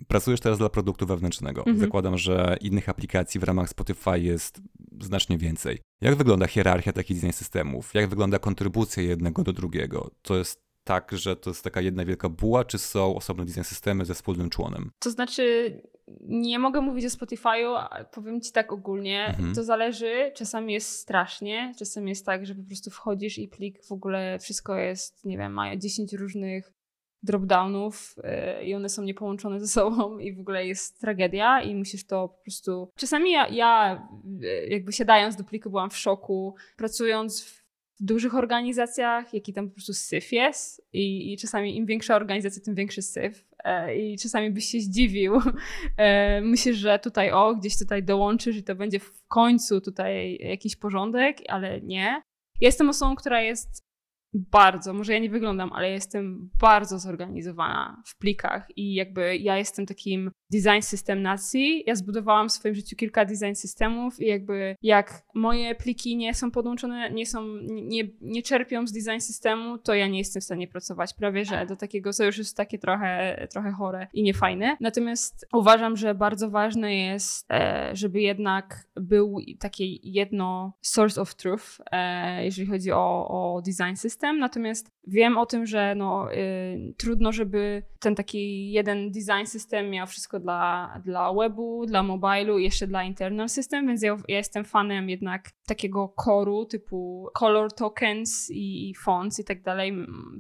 pracujesz teraz dla produktu wewnętrznego. Mhm. Zakładam, że innych aplikacji w ramach Spotify jest znacznie więcej. Jak wygląda hierarchia takich design systemów? Jak wygląda kontrybucja jednego do drugiego? To jest tak, że to jest taka jedna wielka buła, czy są osobne design systemy ze wspólnym członem? To znaczy, nie mogę mówić o Spotify'u, powiem ci tak ogólnie. Mhm. To zależy, czasami jest strasznie, czasami jest tak, że po prostu wchodzisz i plik w ogóle wszystko jest, nie wiem, ma 10 różnych dropdownów y, i one są niepołączone ze sobą i w ogóle jest tragedia i musisz to po prostu... Czasami ja, ja y, jakby siadając do pliku byłam w szoku, pracując w dużych organizacjach, jaki tam po prostu syf jest i, i czasami im większa organizacja, tym większy syf e, i czasami byś się zdziwił. E, myślisz, że tutaj o, gdzieś tutaj dołączysz i to będzie w końcu tutaj jakiś porządek, ale nie. Jestem osobą, która jest bardzo, może ja nie wyglądam, ale jestem bardzo zorganizowana w plikach i jakby ja jestem takim design system nacji. Ja zbudowałam w swoim życiu kilka design systemów i jakby jak moje pliki nie są podłączone, nie są, nie, nie czerpią z design systemu, to ja nie jestem w stanie pracować. Prawie, że do takiego, co już jest takie trochę, trochę chore i niefajne. Natomiast uważam, że bardzo ważne jest, e, żeby jednak był takie jedno source of truth, e, jeżeli chodzi o, o design system. Natomiast wiem o tym, że no, y, trudno, żeby ten taki jeden design system miał wszystko dla, dla webu, dla mobilu i jeszcze dla internal system, więc ja, ja jestem fanem jednak takiego koru typu color tokens i, i fonts i tak dalej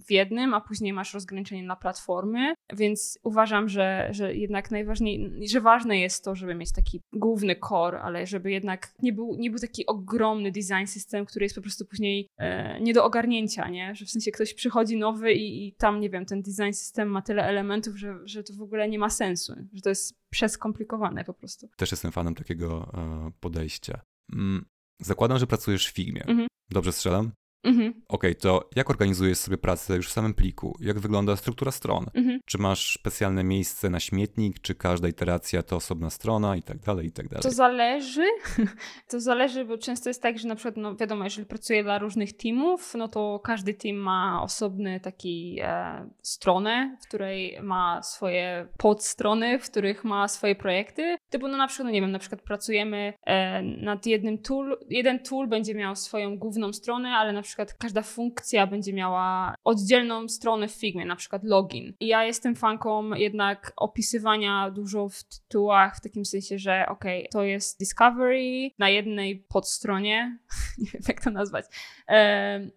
w jednym, a później masz rozgraniczenie na platformy, więc uważam, że, że jednak najważniej, że ważne jest to, żeby mieć taki główny core, ale żeby jednak nie był, nie był taki ogromny design system, który jest po prostu później e, nie do ogarnięcia, nie? Że w sensie ktoś przychodzi nowy i, i tam, nie wiem, ten design system ma tyle elementów, że, że to w ogóle nie ma sensu, że to jest przeskomplikowane po prostu. Też jestem fanem takiego e, podejścia. Mm, zakładam, że pracujesz w Figmie. Mhm. Dobrze strzelam? Mhm. Okej, okay, to jak organizujesz sobie pracę już w samym pliku? Jak wygląda struktura stron? Mhm. Czy masz specjalne miejsce na śmietnik, czy każda iteracja to osobna strona i tak dalej, i tak dalej? To zależy. To zależy, bo często jest tak, że na przykład, no wiadomo, jeżeli pracuję dla różnych teamów, no to każdy team ma osobny taki e, stronę, w której ma swoje podstrony, w których ma swoje projekty. Typu, no na przykład, no nie wiem, na przykład pracujemy e, nad jednym tool, jeden tool będzie miał swoją główną stronę, ale na przykład przykład każda funkcja będzie miała oddzielną stronę w Figmie, na przykład login. I ja jestem fanką jednak opisywania dużo w tytułach, w takim sensie, że ok, to jest Discovery na jednej podstronie, nie wiem jak to nazwać,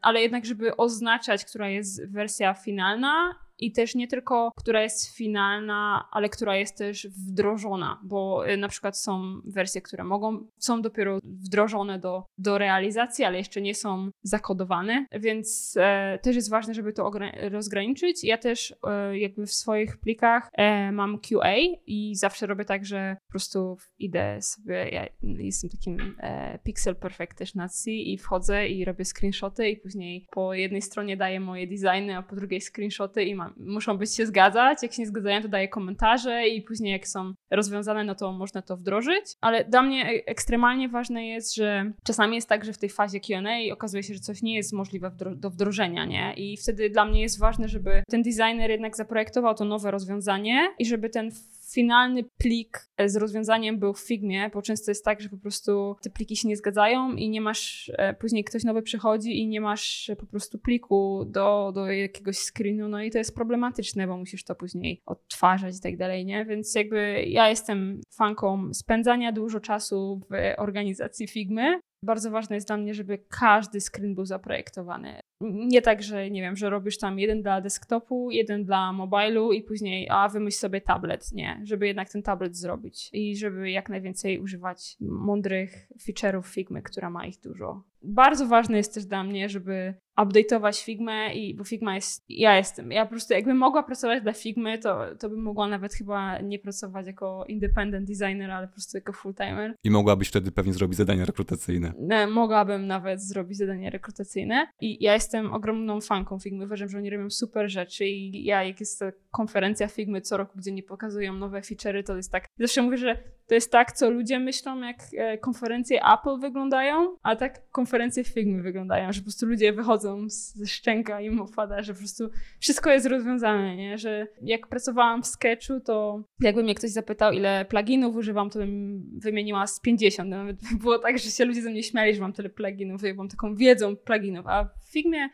ale jednak, żeby oznaczać, która jest wersja finalna i też nie tylko, która jest finalna, ale która jest też wdrożona, bo y, na przykład są wersje, które mogą, są dopiero wdrożone do, do realizacji, ale jeszcze nie są zakodowane, więc e, też jest ważne, żeby to rozgraniczyć. Ja też e, jakby w swoich plikach e, mam QA i zawsze robię tak, że po prostu idę sobie, ja jestem takim e, pixel perfect też na C i wchodzę i robię screenshoty i później po jednej stronie daję moje designy, a po drugiej screenshoty i mam muszą być się zgadzać. Jak się nie zgadzają, to daję komentarze i później jak są rozwiązane, no to można to wdrożyć. Ale dla mnie e, ekstremalnie ważne jest, że czasami jest tak, że w tej fazie Q&A okazuje się, że coś nie jest możliwe do wdrożenia, nie? I wtedy dla mnie jest ważne, żeby ten designer jednak zaprojektował to nowe rozwiązanie i żeby ten finalny plik z rozwiązaniem był w Figmie, bo często jest tak, że po prostu te pliki się nie zgadzają i nie masz, e, później ktoś nowy przychodzi i nie masz po prostu pliku do, do jakiegoś screenu, no i to jest problematyczne, bo musisz to później odtwarzać i tak dalej, nie? Więc jakby ja jestem fanką spędzania dużo czasu w organizacji Figmy, bardzo ważne jest dla mnie, żeby każdy screen był zaprojektowany Nie tak, że nie wiem, że robisz tam jeden dla desktopu, jeden dla mobilu i później, a wymyśl sobie tablet. Nie, żeby jednak ten tablet zrobić i żeby jak najwięcej używać mądrych feature'ów Figmy, która ma ich dużo. Bardzo ważne jest też dla mnie, żeby update'ować Figmę i bo Figma jest, ja jestem, ja po prostu jakbym mogła pracować dla Figmy, to, to bym mogła nawet chyba nie pracować jako independent designer, ale po prostu jako full-timer. I mogłabyś wtedy pewnie zrobić zadania rekrutacyjne. Ne, mogłabym nawet zrobić zadanie rekrutacyjne i ja jestem ogromną fanką Figmy, uważam, że oni robią super rzeczy i ja jak jest to konferencja Figmy co roku, gdzie nie pokazują nowe feature'y, to jest tak, zawsze mówię, że to jest tak, co ludzie myślą, jak e, konferencje Apple wyglądają, a tak konferencje Figmy wyglądają, że po prostu ludzie wychodzą ze szczęka im opada, że po prostu wszystko jest rozwiązane, nie? Że jak pracowałam w Sketchu, to jakby mnie ktoś zapytał, ile pluginów używam, to bym wymieniła z 50. Nawet było tak, że się ludzie ze mnie śmiali, że mam tyle pluginów, że mam taką wiedzą pluginów, a w Figmie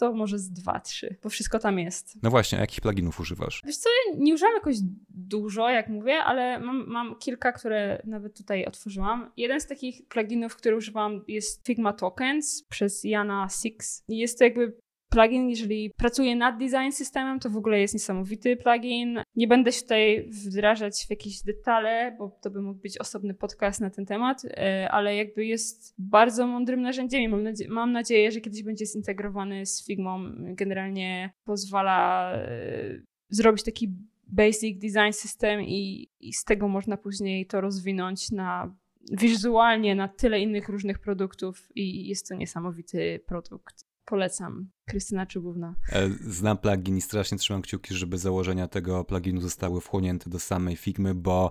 to może z dwa, trzy, bo wszystko tam jest. No właśnie, a jakich pluginów używasz? Wiesz co, nie używam jakoś dużo, jak mówię, ale mam, mam kilka, które nawet tutaj otworzyłam. Jeden z takich pluginów, który używam jest Figma Tokens przez Jana Six. Jest to jakby plugin, jeżeli pracuję nad design systemem, to w ogóle jest niesamowity plugin. Nie będę się tutaj wdrażać w jakieś detale, bo to by mógł być osobny podcast na ten temat, e, ale jakby jest bardzo mądrym narzędziem mam, nadzie mam nadzieję, że kiedyś będzie zintegrowany z Figmą. Generalnie pozwala e, zrobić taki basic design system i, i z tego można później to rozwinąć na wizualnie na tyle innych różnych produktów i jest to niesamowity produkt. Polecam. Krystyna Czubówna. E, znam plugin i strasznie trzymam kciuki, żeby założenia tego pluginu zostały wchłonięte do samej Figmy, bo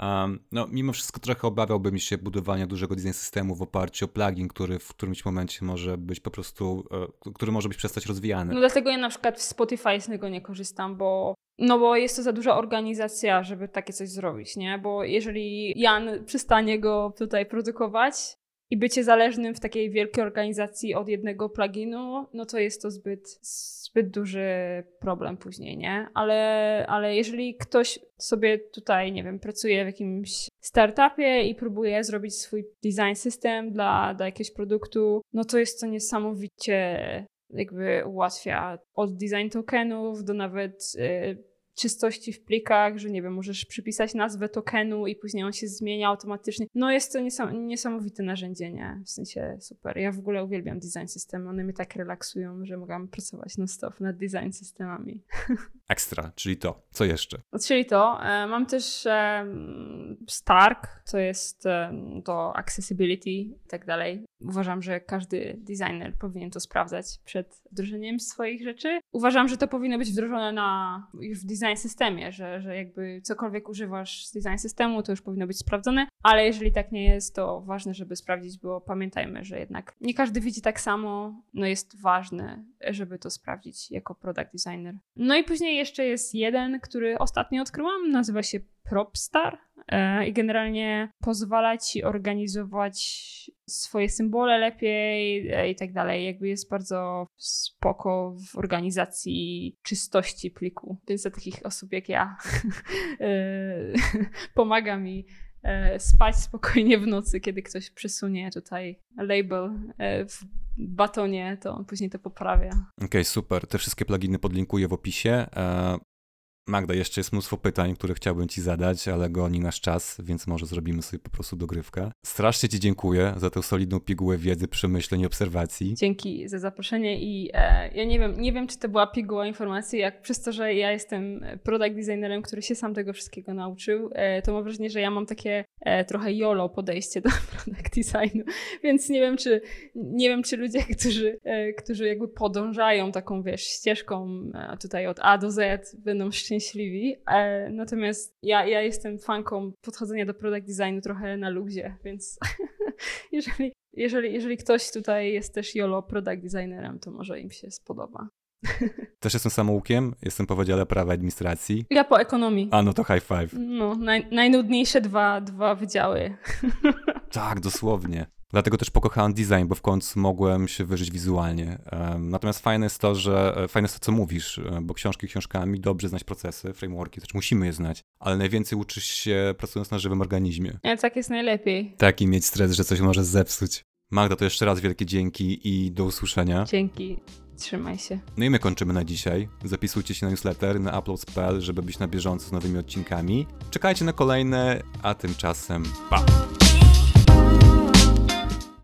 um, no, mimo wszystko trochę obawiałbym się budowania dużego design systemu w oparciu o plugin, który w którymś momencie może być po prostu, e, który może być przestać rozwijany. No dlatego ja na przykład w Spotify z niego nie korzystam, bo no bo jest to za duża organizacja, żeby takie coś zrobić, nie? Bo jeżeli Jan przestanie go tutaj produkować, i bycie zależnym w takiej wielkiej organizacji od jednego pluginu, no to jest to zbyt, zbyt duży problem później, nie? Ale, ale jeżeli ktoś sobie tutaj, nie wiem, pracuje w jakimś startupie i próbuje zrobić swój design system dla, dla jakiegoś produktu, no to jest to niesamowicie jakby ułatwia od design tokenów do nawet y, czystości w plikach, że nie wiem, możesz przypisać nazwę tokenu i później on się zmienia automatycznie. No jest to niesam niesamowite narzędzie, nie? W sensie super. Ja w ogóle uwielbiam design systemy. One mnie tak relaksują, że mogłam pracować non stop nad design systemami. Ekstra, czyli to. Co jeszcze? Czyli to. E, mam też e, Stark, co jest e, to accessibility i tak dalej. Uważam, że każdy designer powinien to sprawdzać przed wdrożeniem swoich rzeczy. Uważam, że to powinno być wdrożone na już w design design systemie, że, że jakby cokolwiek używasz z design systemu, to już powinno być sprawdzone, ale jeżeli tak nie jest, to ważne, żeby sprawdzić, bo pamiętajmy, że jednak nie każdy widzi tak samo, no jest ważne, żeby to sprawdzić jako product designer. No i później jeszcze jest jeden, który ostatnio odkryłam, nazywa się Propstar e, i generalnie pozwala ci organizować swoje symbole lepiej e, i tak dalej. Jakby jest bardzo spoko w organizacji czystości pliku. Więc dla takich osób jak ja e, pomaga mi spać spokojnie w nocy, kiedy ktoś przesunie tutaj label w batonie, to on później to poprawia. Okej, okay, super. Te wszystkie pluginy podlinkuję w opisie. Magda, jeszcze jest mnóstwo pytań, które chciałbym Ci zadać, ale goni nasz czas, więc może zrobimy sobie po prostu dogrywkę. Strasznie Ci dziękuję za tę solidną pigułę wiedzy, przemyśleń i obserwacji. Dzięki za zaproszenie i e, ja nie wiem, nie wiem, czy to była piguła informacji, jak przez to, że ja jestem product designerem, który się sam tego wszystkiego nauczył, e, to mam wrażenie, że ja mam takie e, trochę YOLO podejście do product designu, więc nie wiem, czy nie wiem, czy ludzie, którzy, e, którzy jakby podążają taką, wiesz, ścieżką e, tutaj od A do Z, będą szczęśliwi szczęśliwi. E, natomiast ja, ja jestem fanką podchodzenia do product designu trochę na luzie, więc jeżeli, jeżeli, jeżeli ktoś tutaj jest też YOLO product designerem, to może im się spodoba. Też jestem samoukiem, jestem po Wydziale Prawa Administracji. Ja po ekonomii. A, no to high five. No, naj, najnudniejsze dwa, dwa wydziały. Tak, dosłownie. Dlatego też pokochałem design, bo w końcu mogłem się wyżyć wizualnie. Natomiast fajne jest to, że e, fajne jest to, co mówisz, e, bo książki książkami, dobrze znać procesy, frameworki, też musimy je znać, ale najwięcej uczysz się pracując na żywym organizmie. Ja, tak jest najlepiej. Taki mieć stres, że coś może zepsuć. Magda, to jeszcze raz wielkie dzięki i do usłyszenia. Dzięki. Trzymaj się. No i my kończymy na dzisiaj. Zapisujcie się na newsletter na uploads.pl, żeby być na bieżąco z nowymi odcinkami. Czekajcie na kolejne, a tymczasem pa!